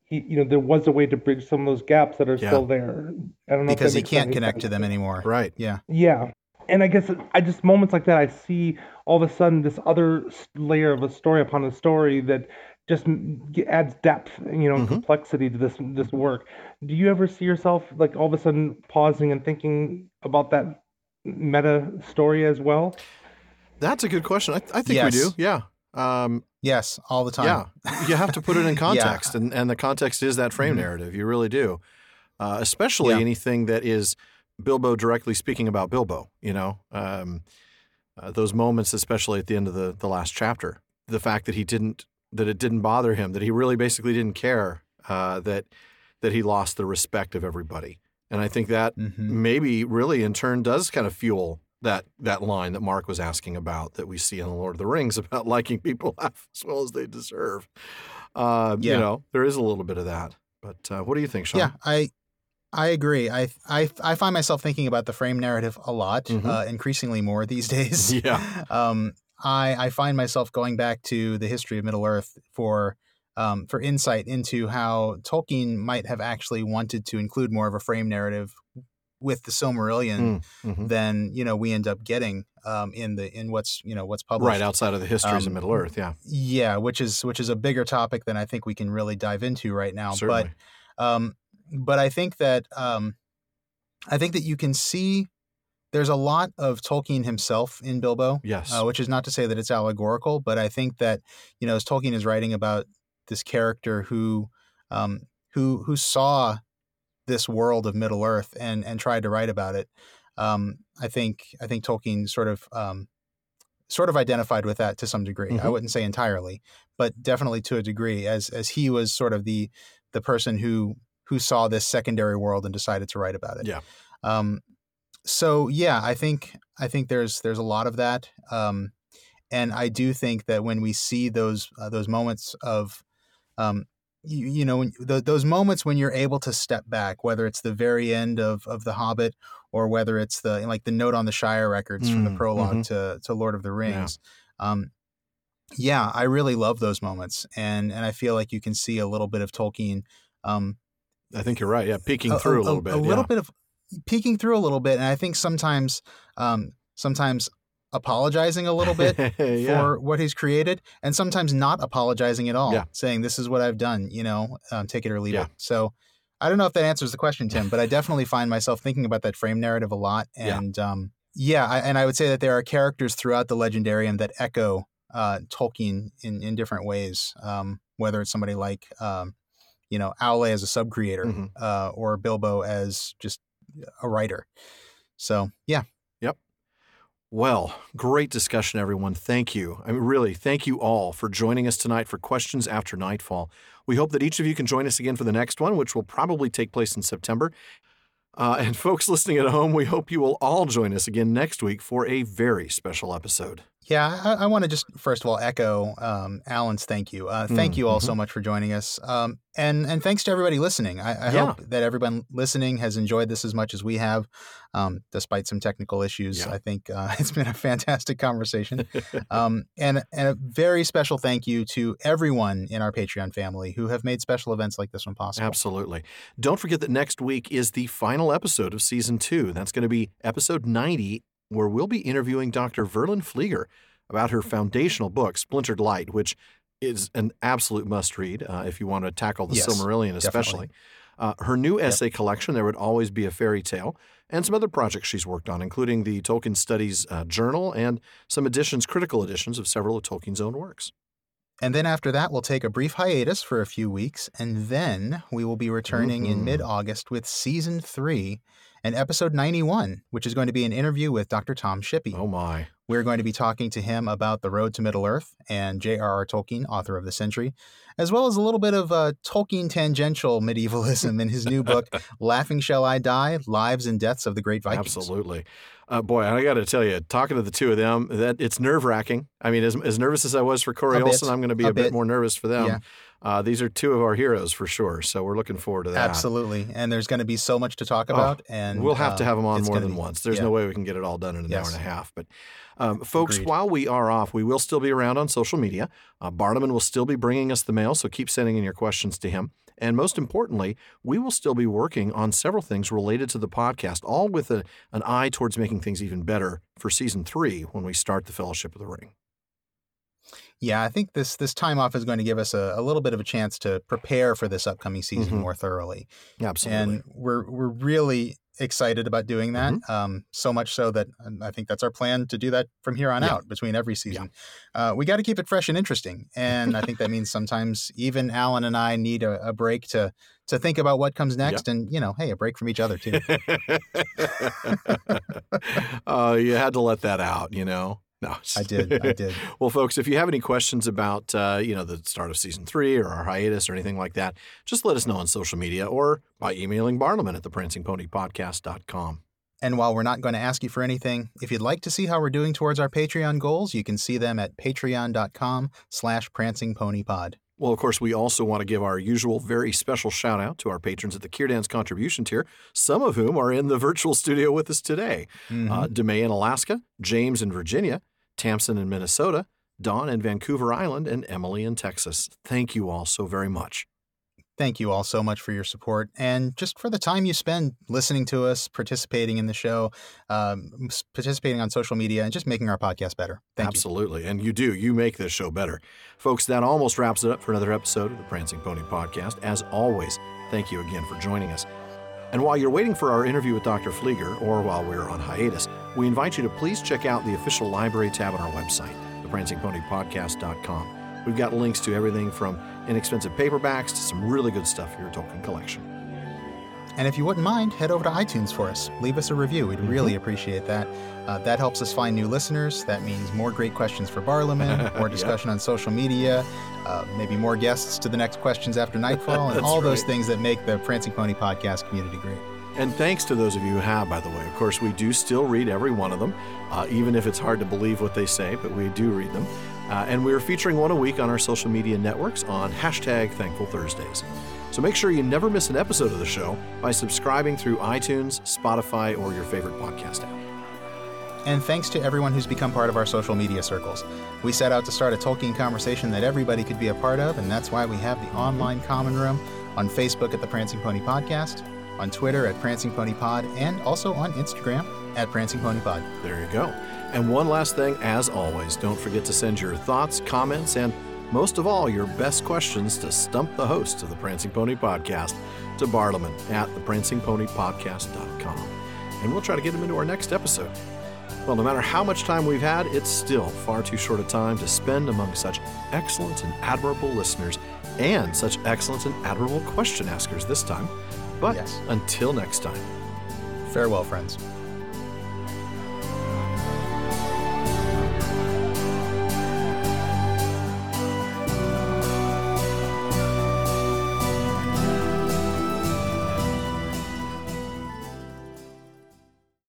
he, you know there was a way to bridge some of those gaps that are Yeah. still there I don't know Because that he can't connect sense. to them anymore. Right. Yeah. Yeah. And I guess I just moments like that, I see all of a sudden this other layer of a story upon a story that just adds depth, you know, mm-hmm. complexity to this this work. Do you ever see yourself like all of a sudden pausing and thinking about that meta story as well? That's a good question. I, I think yes. we do. Yeah. Um, yes, all the time. Yeah, you have to put it in context, yeah. and and the context is that frame mm-hmm. narrative. You really do, uh, especially yeah. anything that is Bilbo directly speaking about Bilbo. You know, um, uh, those moments, especially at the end of the the last chapter, the fact that he didn't that it didn't bother him, that he really basically didn't care uh, that that he lost the respect of everybody. And I think that mm-hmm. maybe really in turn does kind of fuel that that line that Mark was asking about that we see in the Lord of the Rings about liking people half as well as they deserve. Uh, yeah. You know, there is a little bit of that. But uh, what do you think, Shawn? Yeah, I I agree. I I I find myself thinking about the frame narrative a lot, mm-hmm. uh, increasingly more these days. Yeah. Um, I I find myself going back to the history of Middle Earth for um, for insight into how Tolkien might have actually wanted to include more of a frame narrative with the Silmarillion mm, mm-hmm. than you know we end up getting um, in the in what's you know what's published right outside of the histories um, of Middle Earth. Yeah, yeah, which is which is a bigger topic than I think we can really dive into right now. Certainly. But um, but I think that um, I think that you can see there's a lot of Tolkien himself in Bilbo. Yes, uh, which is not to say that it's allegorical, but I think that you know as Tolkien is writing about this character who um, who who saw this world of Middle Earth and and tried to write about it. Um, I think I think Tolkien sort of um, sort of identified with that to some degree. Mm-hmm. I wouldn't say entirely, but definitely to a degree, as as he was sort of the the person who who saw this secondary world and decided to write about it. Yeah. Um, so yeah, I think I think there's there's a lot of that, um, and I do think that when we see those uh, those moments of um, you, you know the, those moments when you're able to step back whether it's the very end of, of the hobbit or whether it's the like the note on the shire records mm, from the mm, prolog mm-hmm. to, to lord of the rings yeah. Um, yeah i really love those moments and and i feel like you can see a little bit of tolkien um, i think you're right yeah peeking through a, a, a little bit a little bit of peeking through a little bit and i think sometimes um, sometimes apologizing a little bit yeah. for what he's created and sometimes not apologizing at all, yeah. saying, This is what I've done, you know, um, take it or leave yeah. it. So I don't know if that answers the question, Tim, but I definitely find myself thinking about that frame narrative a lot. And yeah, um, yeah I, and I would say that there are characters throughout the legendarium that echo uh, Tolkien in, in different ways, um, whether it's somebody like, um, you know, Aulë as a sub creator mm-hmm. uh, or Bilbo as just a writer. So, yeah, well, great discussion, everyone. Thank you. I mean, really, thank you all for joining us tonight for Questions After Nightfall. We hope that each of you can join us again for the next one, which will probably take place in September. Uh, and folks listening at home, we hope you will all join us again next week for a very special episode. Yeah, I, I want to just first of all echo um, Alan's thank you. Uh, thank mm, you all mm-hmm. so much for joining us, um, and and thanks to everybody listening. I, I yeah. hope that everyone listening has enjoyed this as much as we have, um, despite some technical issues. Yeah. I think uh, it's been a fantastic conversation, um, and and a very special thank you to everyone in our Patreon family who have made special events like this one possible. Absolutely. Don't forget that next week is the final episode of season two. That's going to be episode ninety where we'll be interviewing Dr. Verlyn Flieger about her foundational book, Splintered Light, which is an absolute must read uh, if you want to tackle the yes, Silmarillion, especially. Uh, her new essay yep. collection, There Would Always Be a Fairy Tale, and some other projects she's worked on, including the Tolkien Studies uh, Journal and some editions, critical editions of several of Tolkien's own works. And then after that, we'll take a brief hiatus for a few weeks, and then we will be returning mm-hmm. in mid August with season three and episode 91, which is going to be an interview with Dr. Tom Shippey. Oh, my. We're going to be talking to him about The Road to Middle Earth and J.R.R. Tolkien, author of the century, as well as a little bit of uh, Tolkien tangential medievalism in his new book, Laughing Shall I Die Lives and Deaths of the Great Vikings. Absolutely. Uh, boy, I got to tell you, talking to the two of them, that it's nerve wracking. I mean, as, as nervous as I was for Corey Olsen, I'm going to be a, a bit. bit. more nervous for them. Yeah. Uh, these are two of our heroes for sure. So we're looking forward to that. Absolutely. And there's going to be so much to talk oh, about. Oh, and we'll have uh, to have them on more than be, once. There's yeah. no way we can get it all done in an yes. hour and a half. But um, folks, Agreed. while we are off, we will still be around on social media. Uh, Barliman will still be bringing us the mail, so keep sending in your questions to him. And most importantly, we will still be working on several things related to the podcast, all with a, an eye towards making things even better for season three when we start the Fellowship of the Ring. Yeah, I think this this time off is going to give us a, a little bit of a chance to prepare for this upcoming season Mhm. more thoroughly. Absolutely. And we're we're really excited about doing that. Mm-hmm. Um, so much so that um, I think that's our plan to do that from here on Yeah. out between every season. Uh, we got to keep it fresh and interesting, and I think that means sometimes even Alan and I need a, a break to to think about what comes next, and you know, hey, a break from each other too. uh, you had to let that out, you know. No, I did. I did. well, folks, if you have any questions about uh, you know the start of season three or our hiatus or anything like that, just let us know on social media or by emailing Barliman at theprancingponypodcast.com. And while we're not going to ask you for anything, if you'd like to see how we're doing towards our Patreon goals, you can see them at patreon.com slash prancingponypod. Well, of course, we also want to give our usual very special shout out to our patrons at the Kier Dance contribution tier, some of whom are in the virtual studio with us today. Mhm. Uh, DeMay in Alaska, James in Virginia, Tamsin in Minnesota, Dawn in Vancouver Island, and Emily in Texas. Thank you all so very much. Thank you all so much for your support and just for the time you spend listening to us, participating in the show, um, participating on social media, and just making our podcast better. Thank Absolutely. And you do. You make this show better. Folks, that almost wraps it up for another episode of the Prancing Pony Podcast. As always, thank you again for joining us. And while you're waiting for our interview with Dr. Flieger, or while we're on hiatus, we invite you to please check out the official library tab on our website, theprancingponypodcast.com. We've got links to everything from inexpensive paperbacks to some really good stuff for your Tolkien collection. And if you wouldn't mind, head over to iTunes for us. Leave us a review. We'd really appreciate that. Uh, that helps us find new listeners. That means more great questions for Barliman, more Yeah. discussion on social media, uh, maybe more guests to the next questions after Nightfall, and all those things that make the Prancing Pony podcast community great. And thanks to those of you who have, by the way. Of course, we do still read every one of them, uh, even if it's hard to believe what they say, but we do read them. Uh, and we're featuring one a week on our social media networks on hashtag Thankful Thursdays. So make sure you never miss an episode of the show by subscribing through iTunes, Spotify, or your favorite podcast app. And thanks to everyone who's become part of our social media circles. We set out to start a Tolkien conversation that everybody could be a part of, and that's why we have the online common room on Facebook at the Prancing Pony Podcast, on Twitter at Prancing Pony Pod, and also on Instagram at Prancing Pony Pod. There you go. And one last thing, as always, don't forget to send your thoughts, comments, and most of all, your best questions to stump the host of the Prancing Pony Podcast to Barliman at theprancingponypodcast.com. And we'll try to get him into our next episode. Well, no matter how much time we've had, it's still far too short a time to spend among such excellent and admirable listeners and such excellent and admirable question askers this time. But Yes. until next time. Farewell, friends.